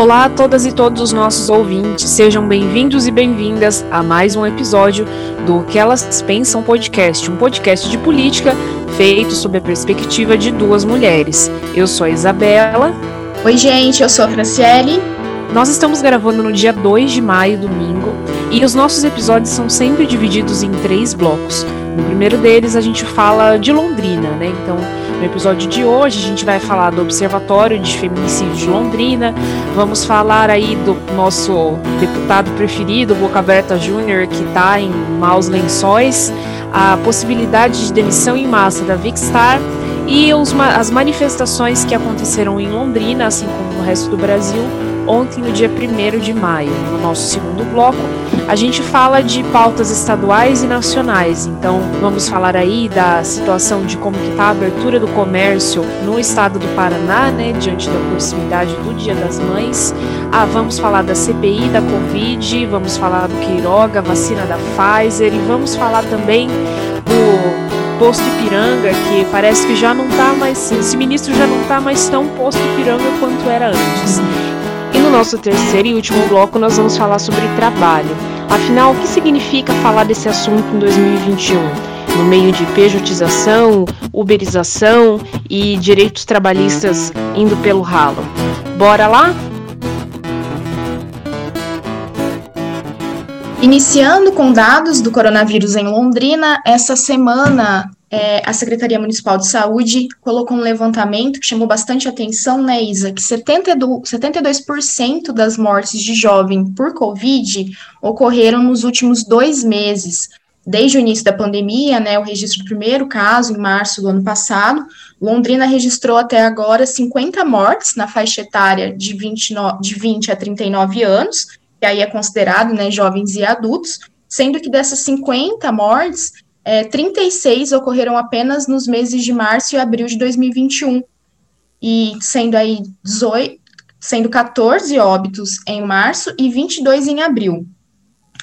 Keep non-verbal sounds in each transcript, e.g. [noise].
Olá a todas e todos os nossos ouvintes, sejam bem-vindos e bem-vindas a mais um episódio do Que Elas Pensam Podcast, um podcast de política feito sob a perspectiva de duas mulheres. Eu sou a Isabela. Oi, gente, eu sou a Franciele. Nós estamos gravando no dia 2 de maio, domingo, e os nossos episódios são sempre divididos em três blocos. No primeiro deles, a gente fala de Londrina, né? Então, no episódio de hoje, a gente vai falar do Observatório de Feminicídio de Londrina, vamos falar aí do nosso deputado preferido, Boca Aberta Júnior, que está em maus lençóis, a possibilidade de demissão em massa da Vicstar e os, as manifestações que aconteceram em Londrina, assim como no resto do Brasil, ontem, no dia 1 de maio. No nosso segundo bloco, a gente fala de pautas estaduais e nacionais. Então, vamos falar aí da situação de como está a abertura do comércio no estado do Paraná, né, diante da proximidade do Dia das Mães. Ah, vamos falar da CPI da Covid, vamos falar do Queiroga, vacina da Pfizer e vamos falar também do posto Ipiranga, que parece que já não está mais, esse ministro já não está mais tão posto Ipiranga quanto era antes. E no nosso terceiro e último bloco nós vamos falar sobre trabalho. Afinal, o que significa falar desse assunto em 2021? No meio de pejotização, uberização e direitos trabalhistas indo pelo ralo. Bora lá? Iniciando com dados do coronavírus em Londrina, essa semana é, a Secretaria Municipal de Saúde colocou um levantamento que chamou bastante atenção, né, Isa, que 72%, 72 das mortes de jovem por Covid ocorreram nos últimos dois meses. Desde o início da pandemia, né, o registro do primeiro caso, em março do ano passado, Londrina registrou até agora 50 mortes na faixa etária de 20, de 20 a 39 anos, que aí é considerado, né, jovens e adultos, sendo que dessas 50 mortes, é, 36 ocorreram apenas nos meses de março e abril de 2021, e sendo aí 18, sendo 14 óbitos em março e 22 em abril.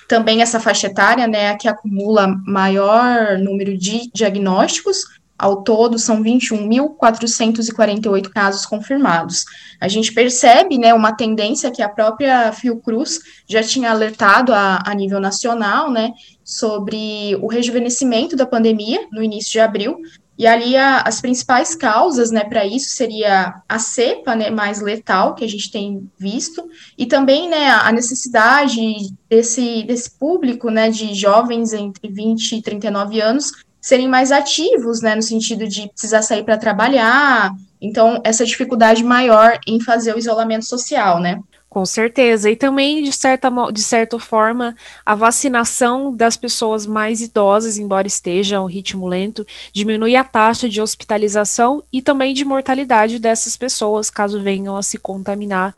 Também essa faixa etária, né, a que acumula maior número de diagnósticos, ao todo, são 21.448 casos confirmados. A gente percebe né, uma tendência que a própria Fiocruz já tinha alertado a, a nível nacional, né, sobre o rejuvenescimento da pandemia no início de abril, e ali a, as principais causas, né, para isso seria a cepa, né, mais letal que a gente tem visto, e também, né, a necessidade desse, desse público, né, de jovens entre 20 e 39 anos serem mais ativos, né, no sentido de precisar sair para trabalhar, então essa dificuldade maior em fazer o isolamento social, né. Com certeza. E também, de certa, de certa forma, a vacinação das pessoas mais idosas, embora esteja a um ritmo lento, diminui a taxa de hospitalização e também de mortalidade dessas pessoas, caso venham a se contaminar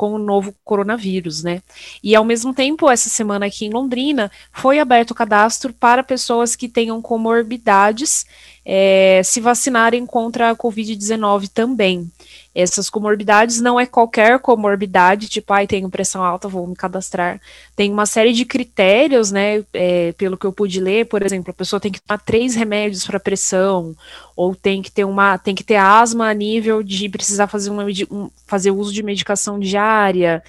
com o novo coronavírus, né? E ao mesmo tempo, essa semana aqui em Londrina, foi aberto o cadastro para pessoas que tenham comorbidades é, se vacinarem contra a Covid-19 também. Essas comorbidades não é qualquer comorbidade, tipo, ai, tenho pressão alta, vou me cadastrar. Tem uma série de critérios, né? É, pelo que eu pude ler, por exemplo, a pessoa tem que tomar três remédios para pressão, ou tem que ter uma, tem que ter asma a nível de precisar fazer, uma, um, fazer uso de medicação diária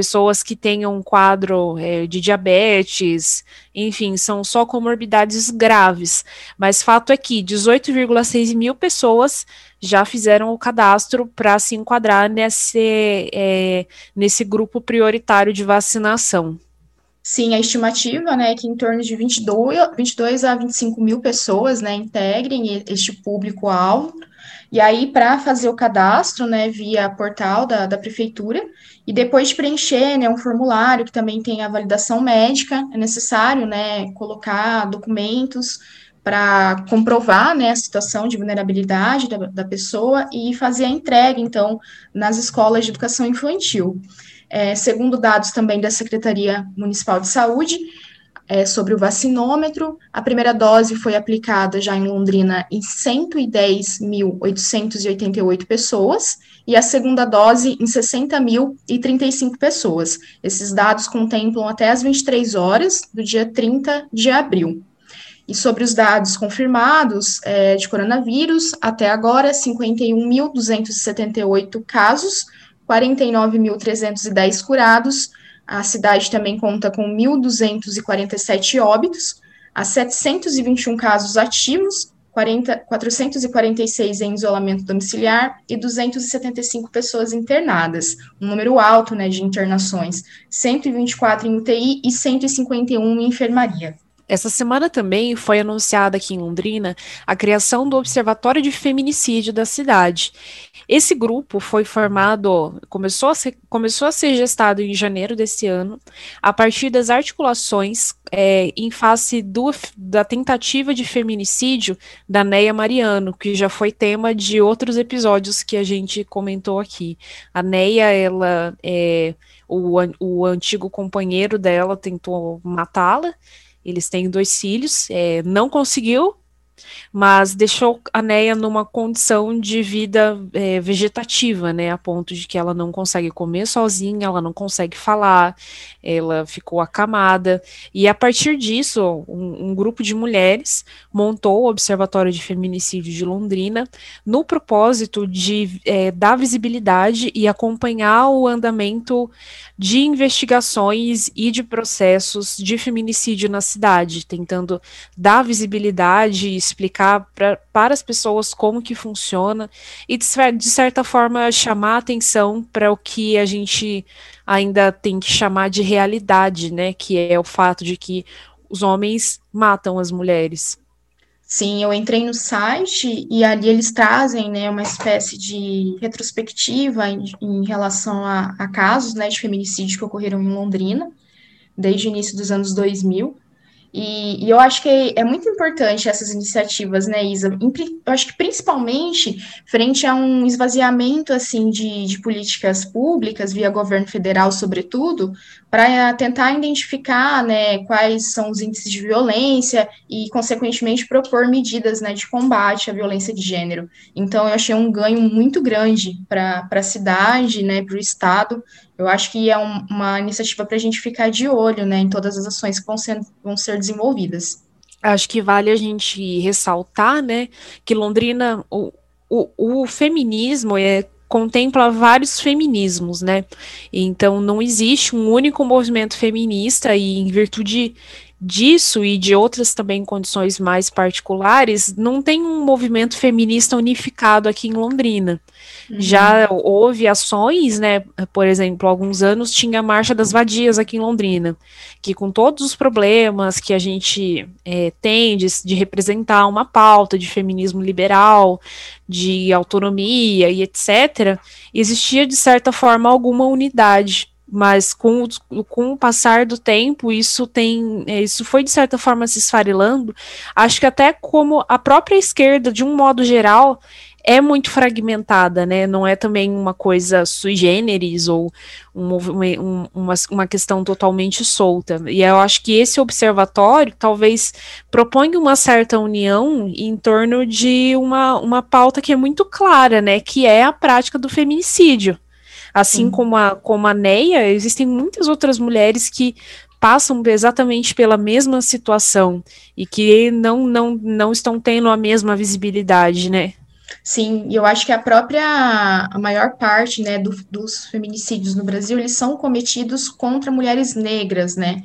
pessoas que tenham um quadro é, de diabetes, enfim, são só comorbidades graves. Mas fato é que 18,6 mil pessoas já fizeram o cadastro para se enquadrar nesse, é, nesse grupo prioritário de vacinação. Sim, a estimativa né, é que em torno de 22, 22 a 25 mil pessoas né, integrem este público-alvo. E aí, para fazer o cadastro, né, via portal da, da prefeitura, e depois de preencher, né, um formulário que também tem a validação médica, é necessário, né, colocar documentos para comprovar, né, a situação de vulnerabilidade da, da pessoa e fazer a entrega, então, nas escolas de educação infantil. É, segundo dados também da Secretaria Municipal de Saúde, é, sobre o vacinômetro. A primeira dose foi aplicada já em Londrina em 110.888 pessoas e a segunda dose em 60.035 pessoas. Esses dados contemplam até as 23 horas do dia 30 de abril. E sobre os dados confirmados é, de coronavírus, até agora, 51.278 casos, 49.310 curados. A cidade também conta com 1.247 óbitos, há 721 casos ativos, 40, 446 em isolamento domiciliar e 275 pessoas internadas, um número alto né, de internações, 124 em UTI e 151 em enfermaria. Essa semana também foi anunciada aqui em Londrina a criação do Observatório de Feminicídio da cidade. Esse grupo foi formado, começou a ser, começou a ser gestado em janeiro desse ano, a partir das articulações é, em face do, da tentativa de feminicídio da Neia Mariano, que já foi tema de outros episódios que a gente comentou aqui. A Neia, ela é, o, o antigo companheiro dela tentou matá-la eles têm dois filhos, é, não conseguiu, mas deixou a Neia numa condição de vida é, vegetativa, né, a ponto de que ela não consegue comer sozinha, ela não consegue falar, ela ficou acamada, e a partir disso, um, um grupo de mulheres montou o Observatório de Feminicídio de Londrina, no propósito de é, dar visibilidade e acompanhar o andamento de investigações e de processos de feminicídio na cidade, tentando dar visibilidade e explicar pra, para as pessoas como que funciona e, de, de certa forma, chamar atenção para o que a gente ainda tem que chamar de realidade, né, que é o fato de que os homens matam as mulheres. Sim, eu entrei no site e ali eles trazem, né, uma espécie de retrospectiva em, em relação a, a, casos, né, de feminicídio que ocorreram em Londrina, desde o início dos anos 2000. E, e, eu acho que é muito importante essas iniciativas, né, Isa? Eu acho que principalmente frente a um esvaziamento assim de, de políticas públicas via governo federal, sobretudo, para tentar identificar, né, quais são os índices de violência e, consequentemente, propor medidas, né, de combate à violência de gênero. Então, eu achei um ganho muito grande para a cidade, né, para o estado, eu acho que é um, uma iniciativa para a gente ficar de olho né, em todas as ações que vão ser, vão ser desenvolvidas. Acho que vale a gente ressaltar né, que Londrina, o, o, o feminismo é contempla vários feminismos, né? Então não existe um único movimento feminista e em virtude disso e de outras também condições mais particulares, não tem um movimento feminista unificado aqui em Londrina. Uhum. Já houve ações, né? Por exemplo, há alguns anos tinha a Marcha das Vadias aqui em Londrina, que com todos os problemas que a gente é, tem de, de representar uma pauta de feminismo liberal, de autonomia e etc., existia de certa forma alguma unidade mas com o, com o passar do tempo, isso tem, é, isso foi de certa forma se esfarelando. Acho que até como a própria esquerda, de um modo geral, é muito fragmentada, né? Não é também uma coisa sui generis ou um, um, uma, uma questão totalmente solta. E eu acho que esse observatório talvez proponha uma certa união em torno de uma, uma pauta que é muito clara, né? Que é a prática do feminicídio. Assim como, a, como a Neia, existem muitas outras mulheres que passam exatamente pela mesma situação e que não, não, não estão tendo a mesma visibilidade, né? Sim, e eu acho que a própria, a maior parte, né, do, dos feminicídios no Brasil, eles são cometidos contra mulheres negras, né?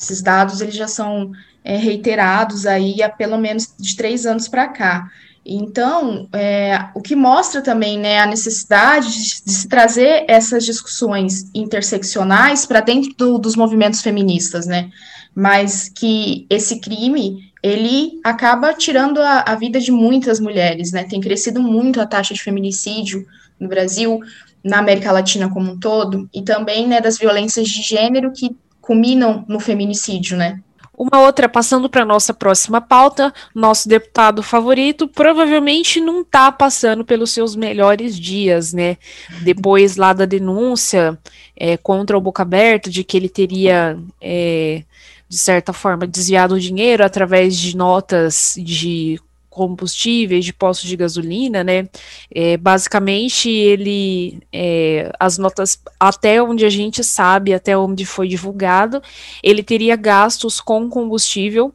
Esses dados, eles já são é, reiterados aí há pelo menos de três anos para cá. Então, é, o que mostra também né, a necessidade de, se trazer essas discussões interseccionais para dentro do, dos movimentos feministas, né? Mas que esse crime ele acaba tirando a, a, vida de muitas mulheres, né? Tem crescido muito a taxa de feminicídio no Brasil, na América Latina como um todo, e também né, das violências de gênero que culminam no feminicídio, né? Uma outra, passando para nossa próxima pauta, nosso deputado favorito provavelmente não está passando pelos seus melhores dias, né? Depois lá da denúncia é, contra o Boca Aberta de que ele teria, é, de certa forma, desviado o dinheiro através de notas de combustíveis, de postos de gasolina, né? É, basicamente, ele, é, as notas, até onde a gente sabe, até onde foi divulgado, ele teria gastos com combustível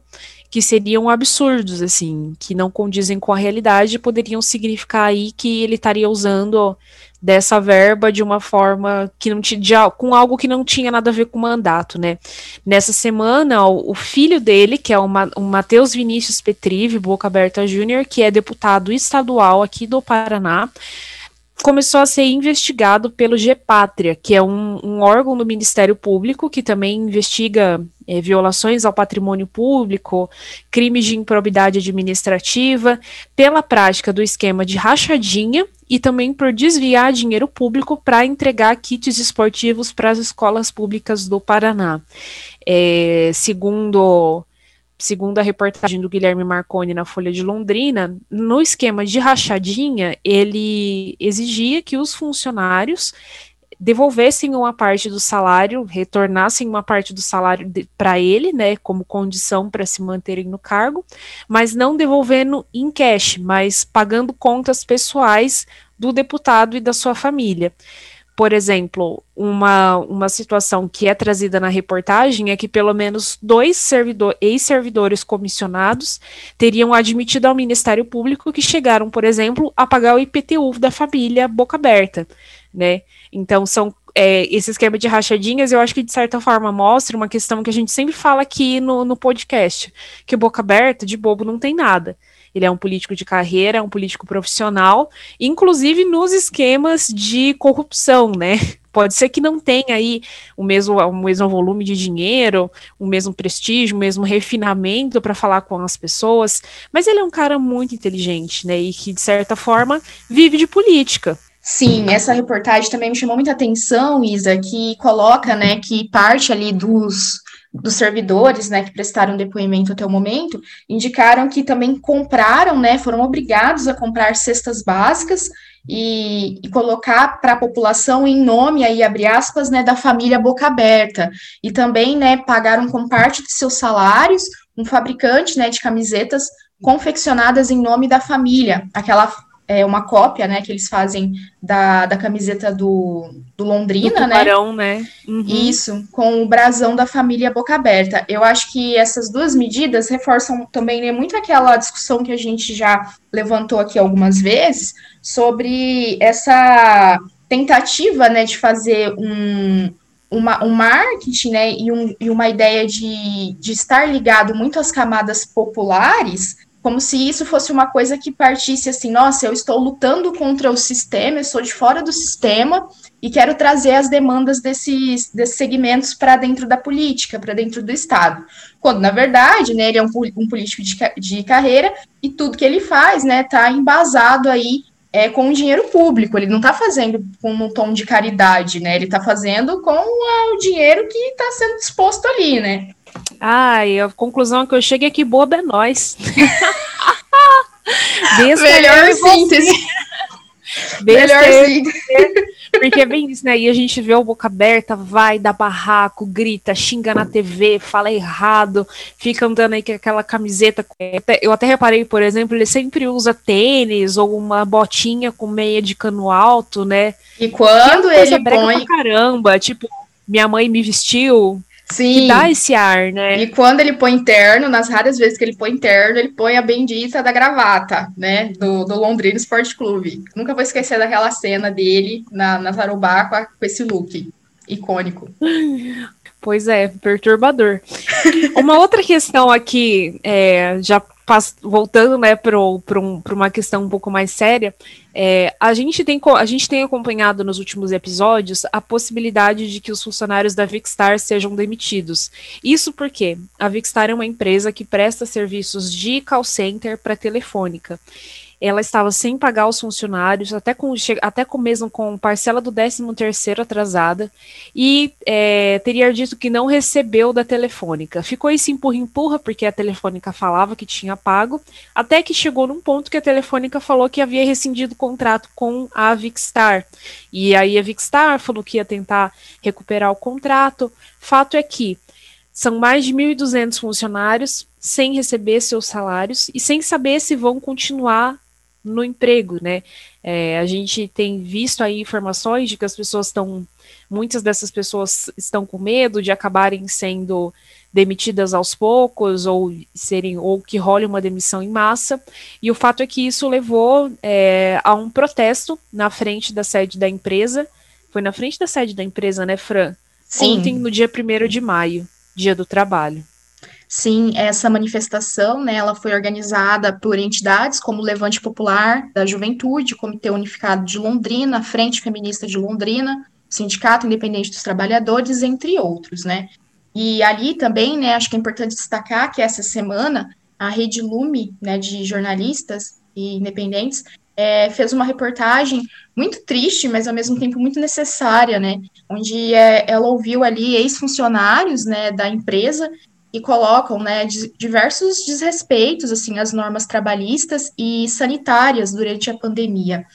que seriam absurdos, assim, que não condizem com a realidade, poderiam significar aí que ele estaria usando dessa verba de uma forma que não tinha, com algo que não tinha nada a ver com o mandato, né? Nessa semana, o, o filho dele, que é o, Ma, o Matheus Vinícius Petrive, Boca Aberta Júnior, que é deputado estadual aqui do Paraná, começou a ser investigado pelo GPátria, que é um, um, órgão do Ministério Público que também investiga é, violações ao patrimônio público, crimes de improbidade administrativa, pela prática do esquema de rachadinha e também por desviar dinheiro público para entregar kits esportivos para as escolas públicas do Paraná. É, segundo segundo a reportagem do Guilherme Marconi na Folha de Londrina, no esquema de rachadinha, ele exigia que os funcionários devolvessem uma parte do salário, retornassem uma parte do salário para ele, né, como condição para se manterem no cargo, mas não devolvendo em cash, mas pagando contas pessoais do deputado e da sua família. Por exemplo, uma, uma situação que é trazida na reportagem é que pelo menos dois servidor, ex-servidores comissionados teriam admitido ao Ministério Público que chegaram, por exemplo, a pagar o IPTU da família boca aberta, né? Então são é, esse esquema de rachadinhas, eu acho que de certa forma mostra uma questão que a gente sempre fala aqui no, no podcast, que boca aberta de bobo não tem nada. Ele é um político de carreira, um político profissional, inclusive nos esquemas de corrupção, né? Pode ser que não tenha aí o mesmo, o mesmo volume de dinheiro, o mesmo prestígio, o mesmo refinamento para falar com as pessoas, mas ele é um cara muito inteligente, né? E que, de certa forma, vive de política. Sim, essa reportagem também me chamou muita atenção, Isa, que coloca, né, que parte ali dos dos servidores, né, que prestaram depoimento até o momento, indicaram que também compraram, né, foram obrigados a comprar cestas básicas e, e colocar para a população em nome, aí, abre aspas, né, da família Boca Aberta, e também, né, pagaram com parte de seus salários um fabricante, né, de camisetas confeccionadas em nome da família, aquela é uma cópia, né, que eles fazem da, da camiseta do, do Londrina, do tubarão, né? né? Uhum. Isso, com o brasão da família Boca Aberta. Eu acho que essas duas medidas reforçam também né, muito aquela discussão que a gente já levantou aqui algumas vezes sobre essa tentativa, né, de fazer um, uma, um marketing, né, e, um, e uma ideia de, de estar ligado muito às camadas populares, como se isso fosse uma coisa que partisse assim, nossa, eu estou lutando contra o sistema, eu estou de fora do sistema e quero trazer as demandas desses, desses segmentos para dentro da política, para dentro do Estado. Quando, na verdade, né, ele é um, um político de, de carreira e tudo que ele faz né, está embasado aí é, com o dinheiro público, ele não está fazendo com um tom de caridade, né? Ele está fazendo com o dinheiro que está sendo disposto ali, né? Ai, a conclusão que eu cheguei é que boba é nós. [laughs] Melhor síntese. Melhor síntese. Porque é bem isso, né? E a gente vê o boca aberta, vai, dá barraco, grita, xinga na TV, fala errado, fica andando aí com aquela camiseta. Eu até reparei, por exemplo, ele sempre usa tênis ou uma botinha com meia de cano alto, né? E quando ele põe. caramba, tipo, minha mãe me vestiu, Sim. Que dá esse ar, né? E quando ele põe interno, nas raras vezes que ele põe interno, ele põe a bendita da gravata, né? Do, do Londrina Sport Clube. Nunca vou esquecer daquela cena dele na, na Tarubá com, com esse look icônico. Pois é, perturbador. [laughs] Uma outra questão aqui, é, já voltando né, para um, uma questão um pouco mais séria, é, a, gente tem, a gente tem acompanhado nos últimos episódios a possibilidade de que os funcionários da Vicstar sejam demitidos. Isso porque a Vicstar é uma empresa que presta serviços de call center para telefônica ela estava sem pagar os funcionários, até com, até com mesmo com parcela do 13 terceiro atrasada, e é, teria dito que não recebeu da telefônica. Ficou esse empurra-empurra, porque a telefônica falava que tinha pago, até que chegou num ponto que a telefônica falou que havia rescindido o contrato com a Vicstar. E aí a Vicstar falou que ia tentar recuperar o contrato. Fato é que são mais de 1.200 funcionários sem receber seus salários e sem saber se vão continuar no emprego, né? É, a gente tem visto aí informações de que as pessoas estão, muitas dessas pessoas estão com medo de acabarem sendo demitidas aos poucos ou serem ou que role uma demissão em massa. E o fato é que isso levou é, a um protesto na frente da sede da empresa. Foi na frente da sede da empresa, né, Fran? Sim. Ontem, no dia 1 de maio, dia do trabalho. Sim, essa manifestação, né, ela foi organizada por entidades como o Levante Popular da Juventude, Comitê Unificado de Londrina, Frente Feminista de Londrina, Sindicato Independente dos Trabalhadores, entre outros, né. E ali também, né, acho que é importante destacar que essa semana a Rede Lume, né, de jornalistas e independentes, é, fez uma reportagem muito triste, mas ao mesmo tempo muito necessária, né, onde é, ela ouviu ali ex-funcionários, né, da empresa e colocam, né, diversos desrespeitos, assim, às normas trabalhistas e sanitárias durante a pandemia.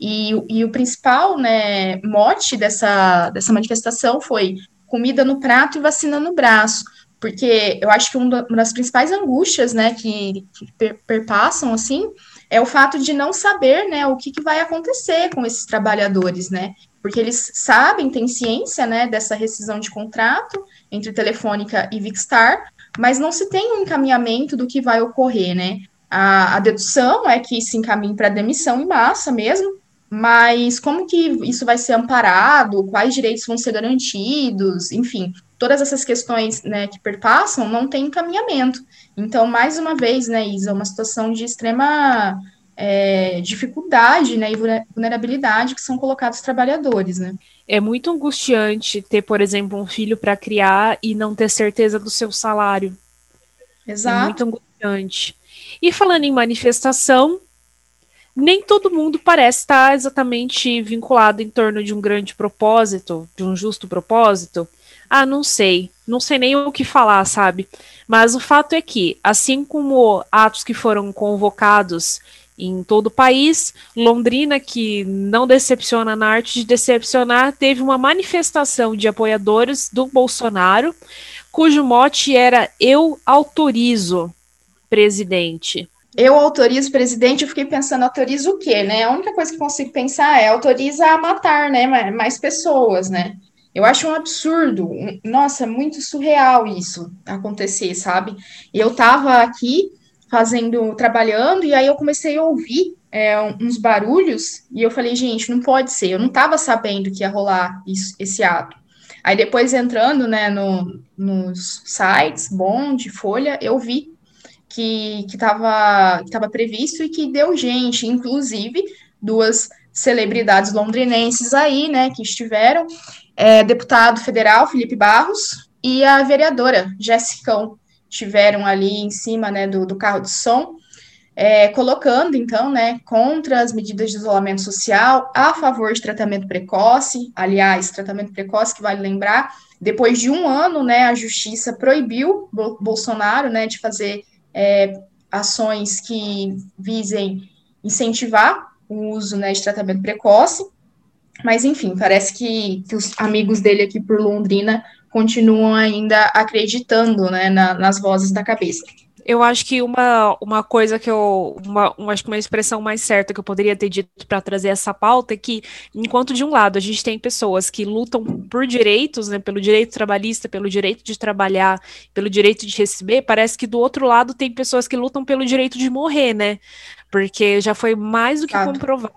E, e o principal, né, mote dessa, dessa manifestação foi comida no prato e vacina no braço, porque eu acho que uma das principais angústias, né, que, que perpassam, assim, é o fato de não saber, né, o que, que vai acontecer com esses trabalhadores, né, porque eles sabem, têm ciência, né, dessa rescisão de contrato entre Telefônica e Vixstar, mas não se tem um encaminhamento do que vai ocorrer, né, a, a dedução é que se encaminhe para demissão em massa mesmo, mas como que isso vai ser amparado, quais direitos vão ser garantidos, enfim, todas essas questões né, que perpassam não tem encaminhamento. Então, mais uma vez, né, Isa, uma situação de extrema é, dificuldade né, e vulnerabilidade que são colocados os trabalhadores. Né. É muito angustiante ter, por exemplo, um filho para criar e não ter certeza do seu salário. Exato. É muito angustiante. E falando em manifestação, nem todo mundo parece estar exatamente vinculado em torno de um grande propósito, de um justo propósito. Ah, não sei, não sei nem o que falar, sabe? Mas o fato é que, assim como atos que foram convocados em todo o país, Londrina, que não decepciona na arte de decepcionar, teve uma manifestação de apoiadores do Bolsonaro, cujo mote era Eu autorizo, presidente eu autorizo presidente, eu fiquei pensando, autoriza o quê, né? A única coisa que consigo pensar é autoriza a matar, né, mais pessoas, né? Eu acho um absurdo, nossa, muito surreal isso acontecer, sabe? Eu tava aqui fazendo, trabalhando, e aí eu comecei a ouvir é, uns barulhos, e eu falei, gente, não pode ser, eu não tava sabendo que ia rolar isso, esse ato. Aí depois entrando, né, no, nos sites, Bond, Folha, eu vi que estava que tava previsto e que deu gente, inclusive duas celebridades londrinenses aí, né, que estiveram, é, deputado federal Felipe Barros e a vereadora Jessicão, estiveram ali em cima, né, do, do carro de som, é, colocando, então, né, contra as medidas de isolamento social, a favor de tratamento precoce, aliás, tratamento precoce, que vale lembrar, depois de um ano, né, a justiça proibiu Bolsonaro, né, de fazer é, ações que visem incentivar o uso né, de tratamento precoce, mas enfim, parece que, que os amigos dele aqui por Londrina continuam ainda acreditando né, na, nas vozes da cabeça. Eu acho que uma, uma coisa que eu. Uma, uma, acho que uma expressão mais certa que eu poderia ter dito para trazer essa pauta é que, enquanto de um lado a gente tem pessoas que lutam por direitos, né, pelo direito trabalhista, pelo direito de trabalhar, pelo direito de receber, parece que do outro lado tem pessoas que lutam pelo direito de morrer, né? Porque já foi mais do que claro. comprovado.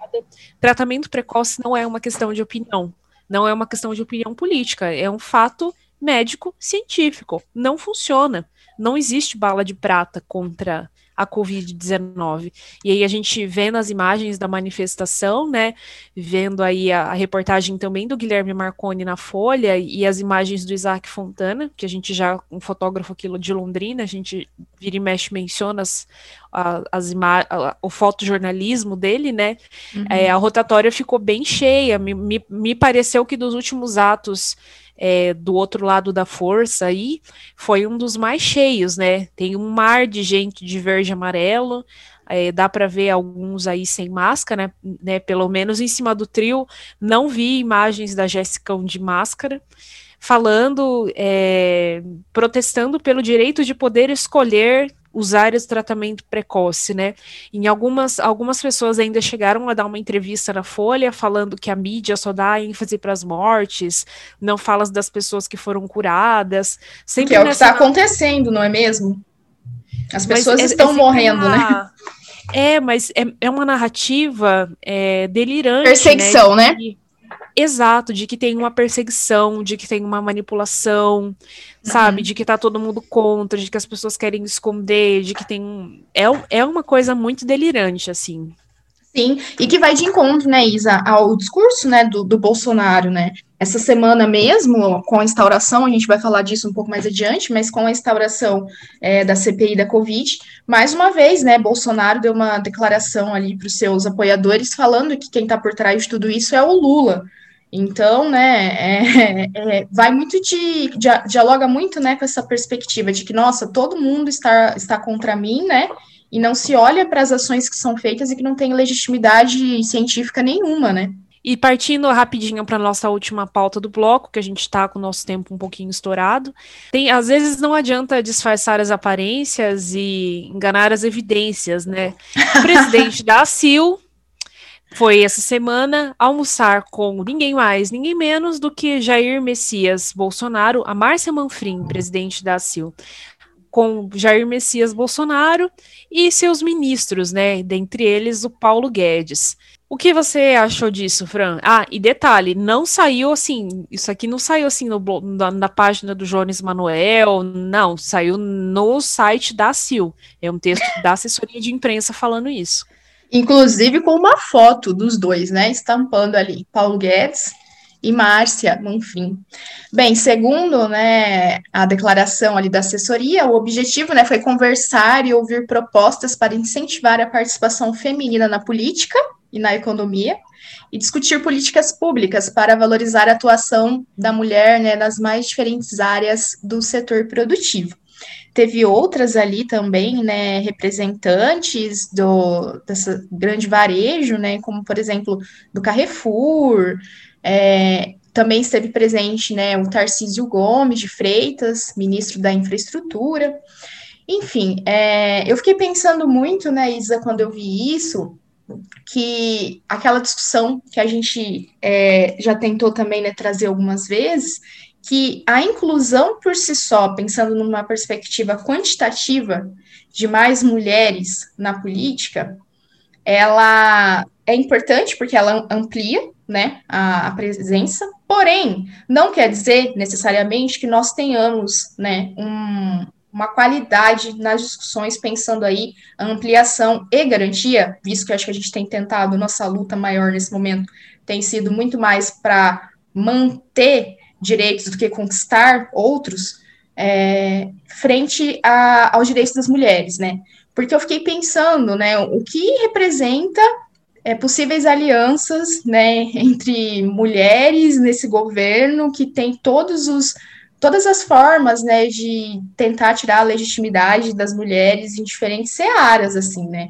Tratamento precoce não é uma questão de opinião, não é uma questão de opinião política, é um fato médico científico. Não funciona não existe bala de prata contra a Covid-19. E aí a gente vendo as imagens da manifestação, né, vendo aí a, a, reportagem também do Guilherme Marconi na Folha e as imagens do Isaac Fontana, que a gente já, um fotógrafo aqui de Londrina, a gente vira e mexe menciona as, as o fotojornalismo dele, né, uhum. é, a rotatória ficou bem cheia, me, me, me pareceu que dos últimos atos é, do outro lado da força aí foi um dos mais cheios, né? Tem um mar de gente de verde e amarelo. É, dá para ver alguns aí sem máscara, né, né? Pelo menos em cima do trio, não vi imagens da Jéssica de máscara falando, é, protestando pelo direito de poder escolher usar esse tratamento precoce, né? Em algumas, algumas pessoas ainda chegaram a dar uma entrevista na Folha falando que a mídia só dá ênfase para as mortes, não fala das pessoas que foram curadas. Sempre que é o que está acontecendo, não é mesmo? As pessoas mas estão é, é morrendo, uma... né? [laughs] É, mas é, é uma narrativa é, delirante. Né? Perseguição, né? né? Exato, de que tem uma perseguição, de que tem uma manipulação, uhum. sabe? De que tá todo mundo contra, de que as pessoas querem esconder, de que tem. É, é uma coisa muito delirante, assim. Sim, e que vai de encontro, né, Isa, ao discurso, né, do, do Bolsonaro, né, essa semana mesmo, com a instauração, a gente vai falar disso um pouco mais adiante, mas com a instauração é, da CPI da Covid, mais uma vez, né, Bolsonaro deu uma declaração ali para os seus apoiadores, falando que quem está por trás de tudo isso é o Lula, então, né, é, é, vai muito de, dialoga muito, né, com essa perspectiva de que, nossa, todo mundo está, está contra mim, né, e não se olha para as ações que são feitas e que não tem legitimidade científica nenhuma, né. E partindo rapidinho para nossa última pauta do bloco, que a gente está com o nosso tempo um pouquinho estourado, tem às vezes não adianta disfarçar as aparências e enganar as evidências, né? O presidente da ACIL foi essa semana almoçar com ninguém mais, ninguém menos do que Jair Messias Bolsonaro, a Márcia Manfrim, presidente da ACIL, com Jair Messias Bolsonaro e seus ministros, né? Dentre eles o Paulo Guedes. O que você achou disso, Fran? Ah, e detalhe, não saiu assim, isso aqui não saiu assim no, na, na, página do Jones Manuel, não, saiu no site da CIL. É um texto da assessoria de imprensa falando isso. Inclusive com uma foto dos dois, né? Estampando ali Paulo Guedes e Márcia enfim. Bem, segundo né, a declaração ali da assessoria, o objetivo né, foi conversar e ouvir propostas para incentivar a participação feminina na política e na economia, e discutir políticas públicas para valorizar a atuação da mulher né, nas mais diferentes áreas do setor produtivo teve outras ali também, né, representantes do dessa grande varejo, né, como por exemplo do Carrefour, é, também esteve presente, né, o Tarcísio Gomes de Freitas, ministro da Infraestrutura. Enfim, é, eu fiquei pensando muito, né, Isa, quando eu vi isso, que aquela discussão que a gente é, já tentou também né, trazer algumas vezes, que a inclusão por si só, pensando numa perspectiva quantitativa de mais mulheres na política, ela é importante porque ela amplia né, a, a, presença, porém, não quer dizer necessariamente que nós tenhamos né, um, uma qualidade nas discussões, pensando aí a ampliação e garantia, visto que acho que a gente tem tentado, nossa luta maior nesse momento tem sido muito mais para manter direitos do que conquistar outros, é, frente a, aos direitos das mulheres, né? Porque eu fiquei pensando, né, o que representa é, possíveis alianças, né, entre mulheres nesse governo que tem todos os todas as formas, né, de tentar tirar a legitimidade das mulheres em diferentes searas, assim, né?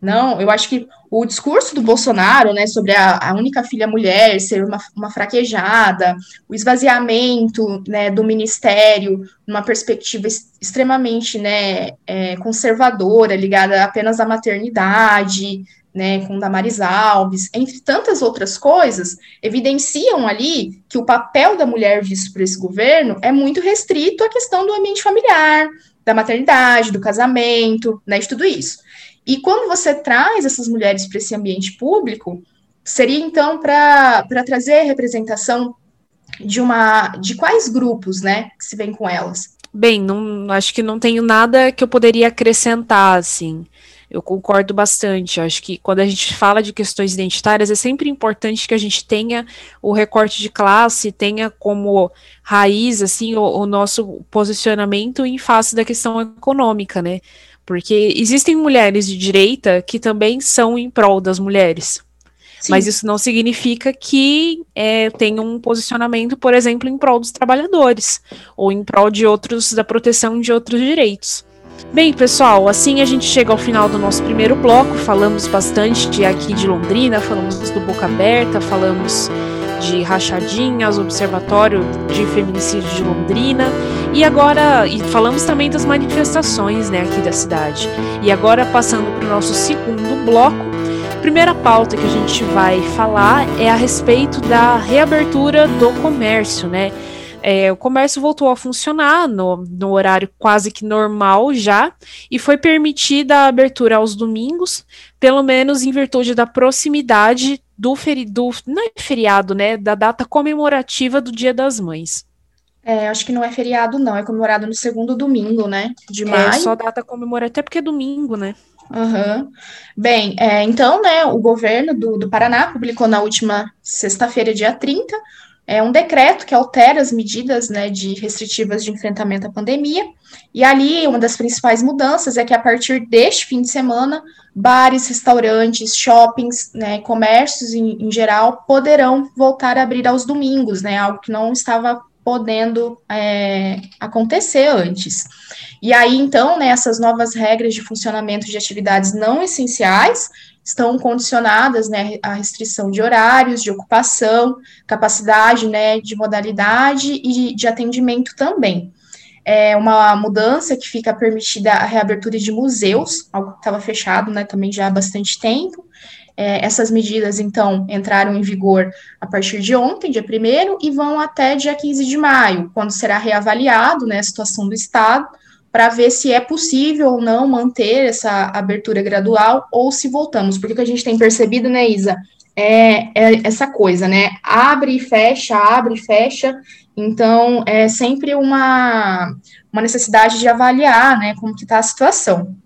Não, eu acho que o discurso do Bolsonaro, né, sobre a, a única filha mulher ser uma, uma fraquejada, o esvaziamento, né, do ministério, numa perspectiva extremamente, né, é, conservadora, ligada apenas à maternidade, né, com Damaris Alves, entre tantas outras coisas, evidenciam ali que o papel da mulher visto por esse governo é muito restrito à questão do ambiente familiar, da maternidade, do casamento, né, de tudo isso. E quando você traz essas mulheres para esse ambiente público, seria então para trazer representação de uma de quais grupos, né, que se vem com elas? Bem, não acho que não tenho nada que eu poderia acrescentar assim. Eu concordo bastante. Acho que quando a gente fala de questões identitárias, é sempre importante que a gente tenha o recorte de classe, tenha como raiz assim o, o nosso posicionamento em face da questão econômica, né? Porque existem mulheres de direita que também são em prol das mulheres. Sim. Mas isso não significa que é, tenha um posicionamento, por exemplo, em prol dos trabalhadores, ou em prol de outros, da proteção de outros direitos. Bem, pessoal, assim a gente chega ao final do nosso primeiro bloco. Falamos bastante de aqui de Londrina, falamos do Boca Aberta, falamos de rachadinhas, observatório de feminicídio de Londrina. E agora, e falamos também das manifestações né, aqui da cidade. E agora, passando para o nosso segundo bloco, a primeira pauta que a gente vai falar é a respeito da reabertura do comércio, né? É, o comércio voltou a funcionar no, no horário quase que normal já, e foi permitida a abertura aos domingos, pelo menos em virtude da proximidade do, feri do não é feriado, né? Da data comemorativa do Dia das Mães. É, acho que não é feriado, não, é comemorado no segundo domingo, né? De maio. É só data comemorativa, até porque é domingo, né? Uhum. Bem, é, então, né, o governo do, do Paraná publicou na última sexta-feira, dia 30, é um decreto que altera as medidas né, de restritivas de enfrentamento à pandemia. E ali, uma das principais mudanças é que a partir deste fim de semana, bares, restaurantes, shoppings, né, comércios em, em geral, poderão voltar a abrir aos domingos, né, algo que não estava podendo é, acontecer antes. E aí, então, né, essas novas regras de funcionamento de atividades não essenciais estão condicionadas né, à restrição de horários, de ocupação, capacidade né, de modalidade e de, atendimento também. É uma mudança que fica permitida a reabertura de museus, algo que estava fechado né, também já há bastante tempo. É, essas medidas, então, entraram em vigor a partir de ontem, dia 1 e vão até dia 15 de maio, quando será reavaliado né, a situação do Estado para ver se é possível ou não manter essa abertura gradual ou se voltamos, porque o que a gente tem percebido, né, Isa, é, é essa coisa, né? Abre e fecha, abre e fecha, então é sempre uma, uma necessidade de avaliar, né, como que está a situação.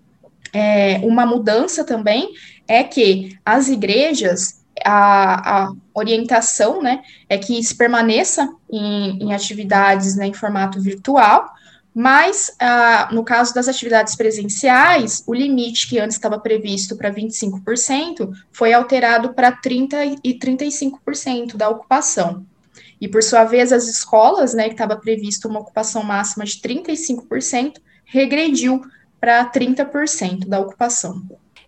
É, uma mudança também é que as igrejas a, a, orientação, né, é que se permaneça em, em atividades né, em formato virtual, mas, ah, no caso das atividades presenciais, o limite que antes estava previsto para 25% foi alterado para 30% e 35% da ocupação. E, por sua vez, as escolas, né, que estava previsto uma ocupação máxima de 35%, regrediu para 30% da ocupação.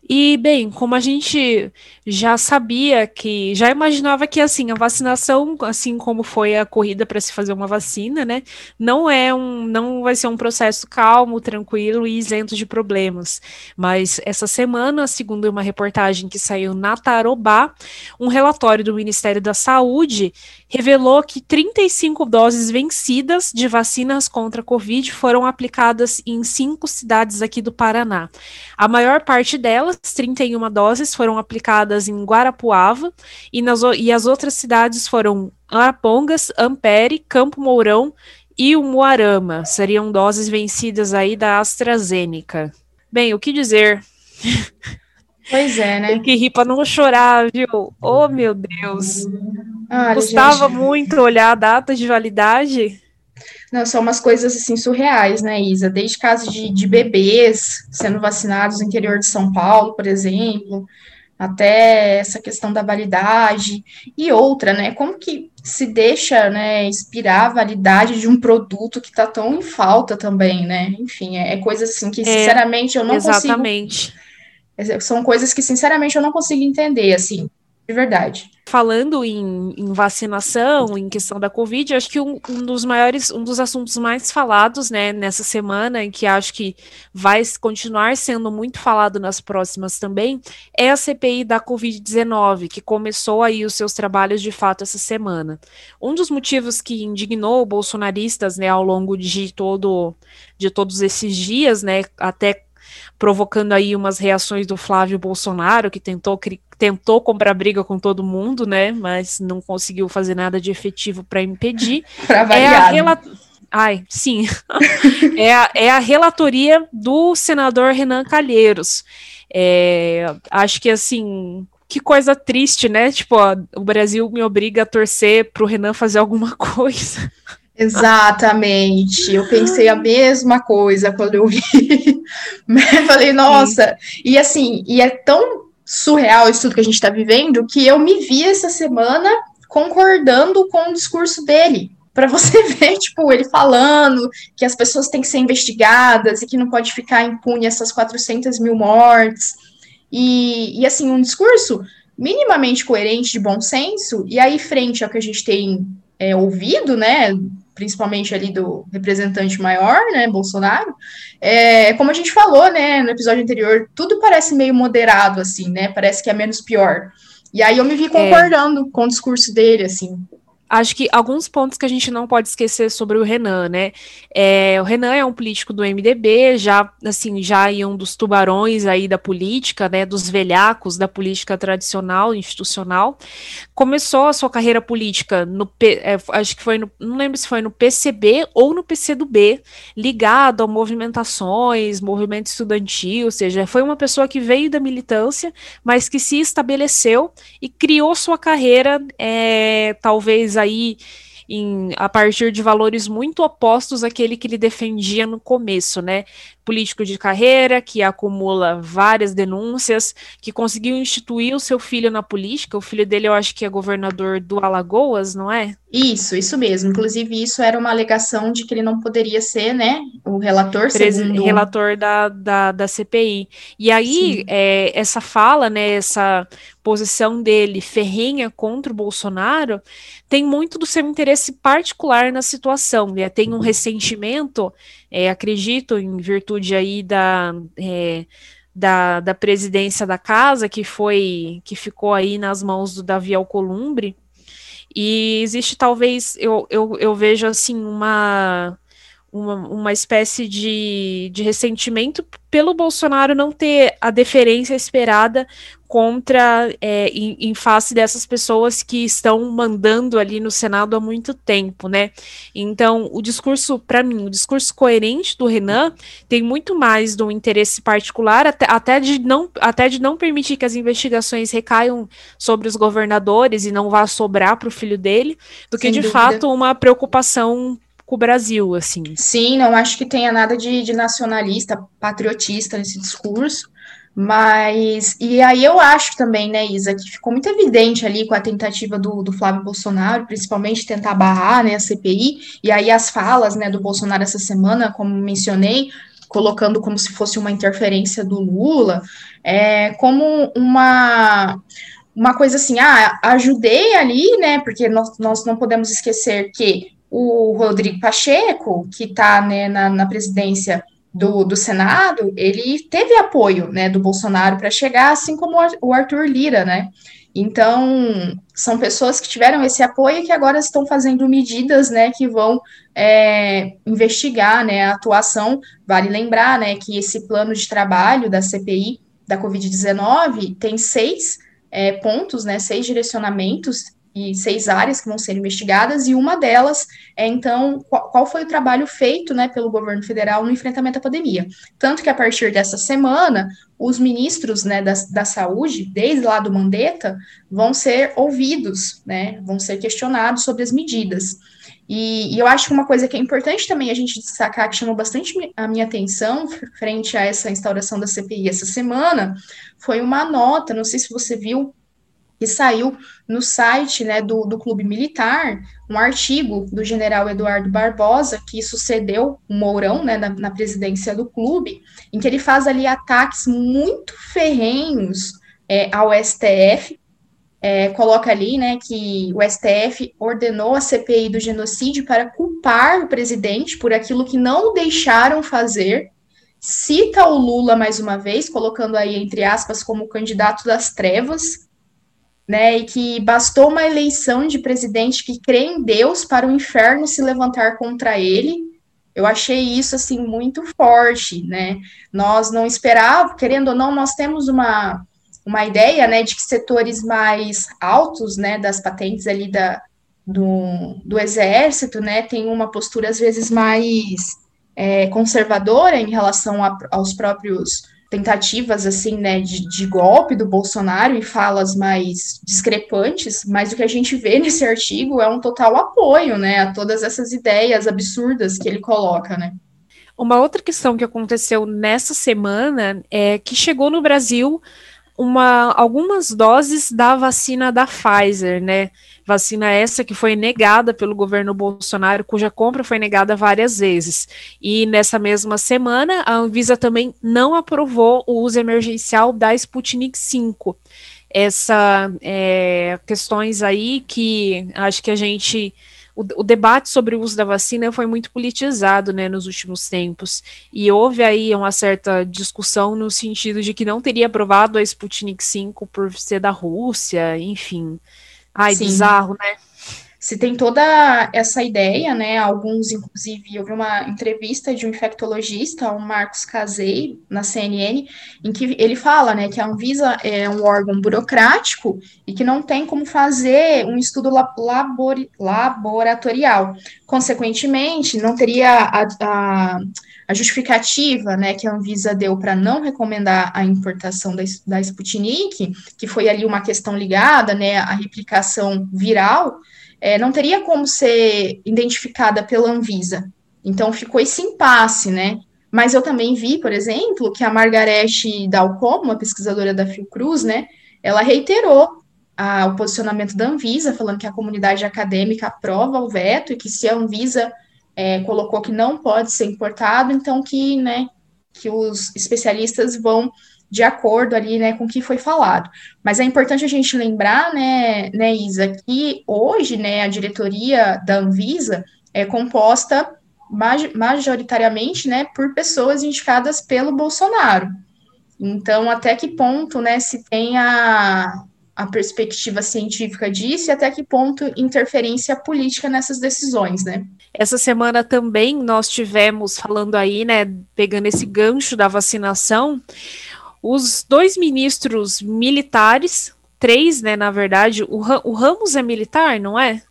E, bem, como a gente já sabia que, já imaginava que, assim, a vacinação, assim como foi a corrida para se fazer uma vacina, né, não é um, não vai ser um processo calmo, tranquilo e isento de problemas. Mas essa semana, segundo uma reportagem que saiu na Tarobá, um relatório do Ministério da Saúde revelou que 35 doses vencidas de vacinas contra a Covid foram aplicadas em cinco cidades aqui do Paraná. A maior parte delas, 31 doses, foram aplicadas em Guarapuava e, nas, e as outras cidades foram Arapongas, Ampere, Campo Mourão e o Moarama. Seriam doses vencidas aí da AstraZeneca. Bem, o que dizer? [laughs] Pois é, né? Tem que rir para não chorar, viu? Oh, meu Deus. Ah, Custava gente. muito olhar a data de validade. Não, são umas coisas assim surreais, né, Isa? Desde casos de, de bebês sendo vacinados no interior de São Paulo, por exemplo, até essa questão da validade e outra, né? Como que se deixa, né, expirar a validade de um produto que está tão em falta também, né? Enfim, é, é coisa assim que, é, sinceramente, eu não exatamente. consigo. São coisas que, sinceramente, eu não consigo entender, assim de verdade. Falando em, em, vacinação, em questão da Covid, acho que um, um, dos maiores, um dos assuntos mais falados, né, nessa semana, e que acho que vai continuar sendo muito falado nas próximas também, é a CPI da Covid-19, que começou aí os seus trabalhos de fato essa semana. Um dos motivos que indignou bolsonaristas, né, ao longo de todo de todos esses dias, né, até provocando aí umas reações do Flávio Bolsonaro, que tentou, tentou comprar briga com todo mundo, né? Mas não conseguiu fazer nada de efetivo para impedir. [laughs] pra variar. É a né? Ai, sim. [laughs] é, a, é a relatoria do senador Renan Calheiros. É, acho que assim, que coisa triste, né? Tipo, ó, o Brasil me obriga a torcer pro Renan fazer alguma [laughs] coisa. Exatamente. Eu pensei a mesma coisa quando eu vi. [laughs] Falei, nossa. Sim. E assim, e é tão surreal isso tudo que a gente está vivendo que eu me vi essa semana concordando com o discurso dele. Para você [laughs] ver, tipo, ele falando que as pessoas têm que ser investigadas e que não pode ficar impune essas 400 mil mortes. E, e assim, um discurso minimamente coerente, de bom senso, e aí, frente ao que a gente tem é, ouvido, né, principalmente ali do representante maior, né, Bolsonaro, é, como a gente falou, né, no episódio anterior, tudo parece meio moderado, assim, né, parece que é menos pior. E aí eu me vi é. concordando é. com o discurso dele, assim acho que alguns pontos que a gente não pode esquecer sobre o Renan, né? É, o Renan é um político do MDB, já assim, já em um dos tubarões aí da política, né? Dos velhacos da política tradicional, institucional. Começou a sua carreira política no, é, acho que foi no, não lembro se foi no PCB ou no PCdoB, ligado a movimentações, movimento estudantil, ou seja, foi uma pessoa que veio da militância, mas que se estabeleceu e criou sua carreira, é, talvez aí em, a partir de valores muito opostos àquele que ele defendia no começo, né? Político de carreira, que acumula várias denúncias, que conseguiu instituir o seu filho na política. O filho dele, eu acho que é governador do Alagoas, não é? Isso, isso mesmo. Inclusive, isso era uma alegação de que ele não poderia ser, né, o relator, segundo... Relator da, da, da CPI. E aí, é, essa fala, né, essa posição dele ferrenha contra o Bolsonaro, tem muito do seu interesse particular na situação, né? Tem um ressentimento, é, acredito, em virtude aí da... É, da, da presidência da casa, que foi que ficou aí nas mãos do Davi Alcolumbre, e existe talvez, eu, eu, eu vejo assim, uma, uma, uma espécie de, de ressentimento pelo Bolsonaro não ter a deferência esperada contra, é, em, em, face dessas pessoas que estão mandando ali no Senado há muito tempo, né? Então, o discurso, para mim, o discurso coerente do Renan tem muito mais do interesse particular, até, até, de não, até de não permitir que as investigações recaiam sobre os governadores e não vá sobrar para o filho dele, do Sem que, de dúvida. fato, uma preocupação com o Brasil, assim. Sim, não acho que tenha nada de, de nacionalista, patriotista nesse discurso. Mas, e aí eu acho também, né, Isa, que ficou muito evidente ali com a tentativa do, do Flávio Bolsonaro, principalmente tentar barrar, né, a CPI, e aí as falas, né, do Bolsonaro essa semana, como mencionei, colocando como se fosse uma interferência do Lula, é, como uma, uma coisa assim, ah, ajudei ali, né, porque nós, nós não podemos esquecer que o Rodrigo Pacheco, que está né, na, na presidência do, do Senado, ele teve apoio, né, do Bolsonaro para chegar, assim como o Arthur Lira, né? Então, são pessoas que tiveram esse apoio e que agora estão fazendo medidas, né, que vão é, investigar, né, a atuação. Vale lembrar, né, que esse plano de trabalho da CPI da Covid-19 tem seis é, pontos, né, seis direcionamentos e seis áreas que vão ser investigadas, e uma delas é, então, qual, qual, foi o trabalho feito né, pelo governo federal no enfrentamento à pandemia. Tanto que, a partir dessa semana, os ministros né, da, da saúde, desde lá do Mandetta, vão ser ouvidos, né, vão ser questionados sobre as medidas. E, e, eu acho que uma coisa que é importante também a gente destacar, que chamou bastante a minha atenção frente a essa instauração da CPI essa semana, foi uma nota, não sei se você viu, que saiu no site né, do, do Clube Militar, um artigo do general Eduardo Barbosa, que sucedeu o Mourão né, na, na presidência do clube, em que ele faz ali ataques muito ferrenhos é, ao STF, é, coloca ali né, que o STF ordenou a CPI do genocídio para culpar o presidente por aquilo que não deixaram fazer, cita o Lula mais uma vez, colocando aí entre aspas como candidato das trevas, né, e que bastou uma eleição de presidente que crê em Deus para o inferno se levantar contra ele. Eu achei isso assim muito forte, né? Nós não esperávamos, querendo ou não, nós temos uma, uma ideia, né, de que setores mais altos, né, das patentes ali da, do, do exército, né, tem uma postura às vezes mais é, conservadora em relação a, aos próprios tentativas assim, né, de, de, golpe do Bolsonaro e falas mais discrepantes, mas o que a gente vê [laughs] nesse artigo é um total apoio, né, a todas essas ideias absurdas que ele coloca, né. Uma outra questão que aconteceu nessa semana é que chegou no Brasil uma, algumas doses da vacina da Pfizer, né? Vacina essa que foi negada pelo governo Bolsonaro, cuja compra foi negada várias vezes. E nessa mesma semana, a Anvisa também não aprovou o uso emergencial da Sputnik 5. essa é, questões aí que acho que a gente o, o, debate sobre o uso da vacina foi muito politizado, né, nos últimos tempos, e houve aí uma certa discussão no sentido de que não teria aprovado a Sputnik 5 por ser da Rússia, enfim. Ai, Sim. bizarro, né? Se tem toda essa ideia, né? Alguns, inclusive, houve uma entrevista de um infectologista, o Marcos Casei, na CNN, em que ele fala, né, que a Anvisa é um órgão burocrático e que não tem como fazer um estudo labor, laboratorial. Consequentemente, não teria a, a, a justificativa, né, que a Anvisa deu para não recomendar a importação da, da Sputnik, que foi ali uma questão ligada, né, à replicação viral é, não teria como ser identificada pela Anvisa. Então ficou esse impasse, né? Mas eu também vi, por exemplo, que a Margarete Dalcom, uma pesquisadora da Fiocruz, né, ela reiterou a, o posicionamento da Anvisa, falando que a comunidade acadêmica aprova o veto e que se a Anvisa é, colocou que não pode ser importado, então que, né, que os especialistas vão de acordo ali, né, com o que foi falado. Mas é importante a gente lembrar, né, né, Isa, que hoje, né, a diretoria da Anvisa é composta majoritariamente, né, por pessoas indicadas pelo Bolsonaro. Então, até que ponto, né, se tem a, a perspectiva científica disso e até que ponto interferência política nessas decisões, né? Essa semana também nós tivemos falando aí, né, pegando esse gancho da vacinação, os dois ministros militares, três, né, na verdade, o, o Ramos é militar, não é?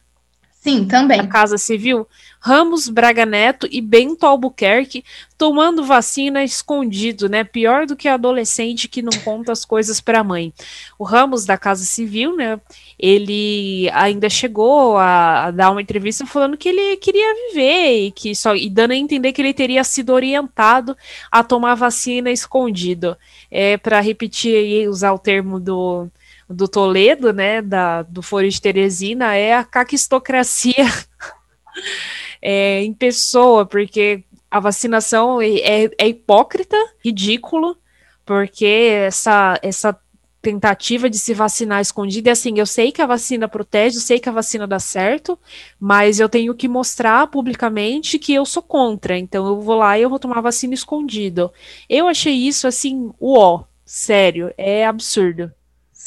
Sim, também. A Casa Civil. Ramos Braga Neto e Bento Albuquerque tomando vacina escondido, né? Pior do que adolescente que não conta as coisas para a mãe. O Ramos da Casa Civil, né? Ele ainda chegou a, a, dar uma entrevista falando que ele queria viver e que só e dando a entender que ele teria sido orientado a tomar vacina escondido. É para repetir e usar o termo do do Toledo, né, da, do Foro de Teresina, é a caquistocracia [laughs] é, em pessoa, porque a vacinação é, é, é hipócrita, ridículo, porque essa, essa tentativa de se vacinar escondida é assim, eu sei que a vacina protege, eu sei que a vacina dá certo, mas eu tenho que mostrar publicamente que eu sou contra, então eu vou lá e eu vou tomar vacina escondido. Eu achei isso assim, uó, sério, é absurdo.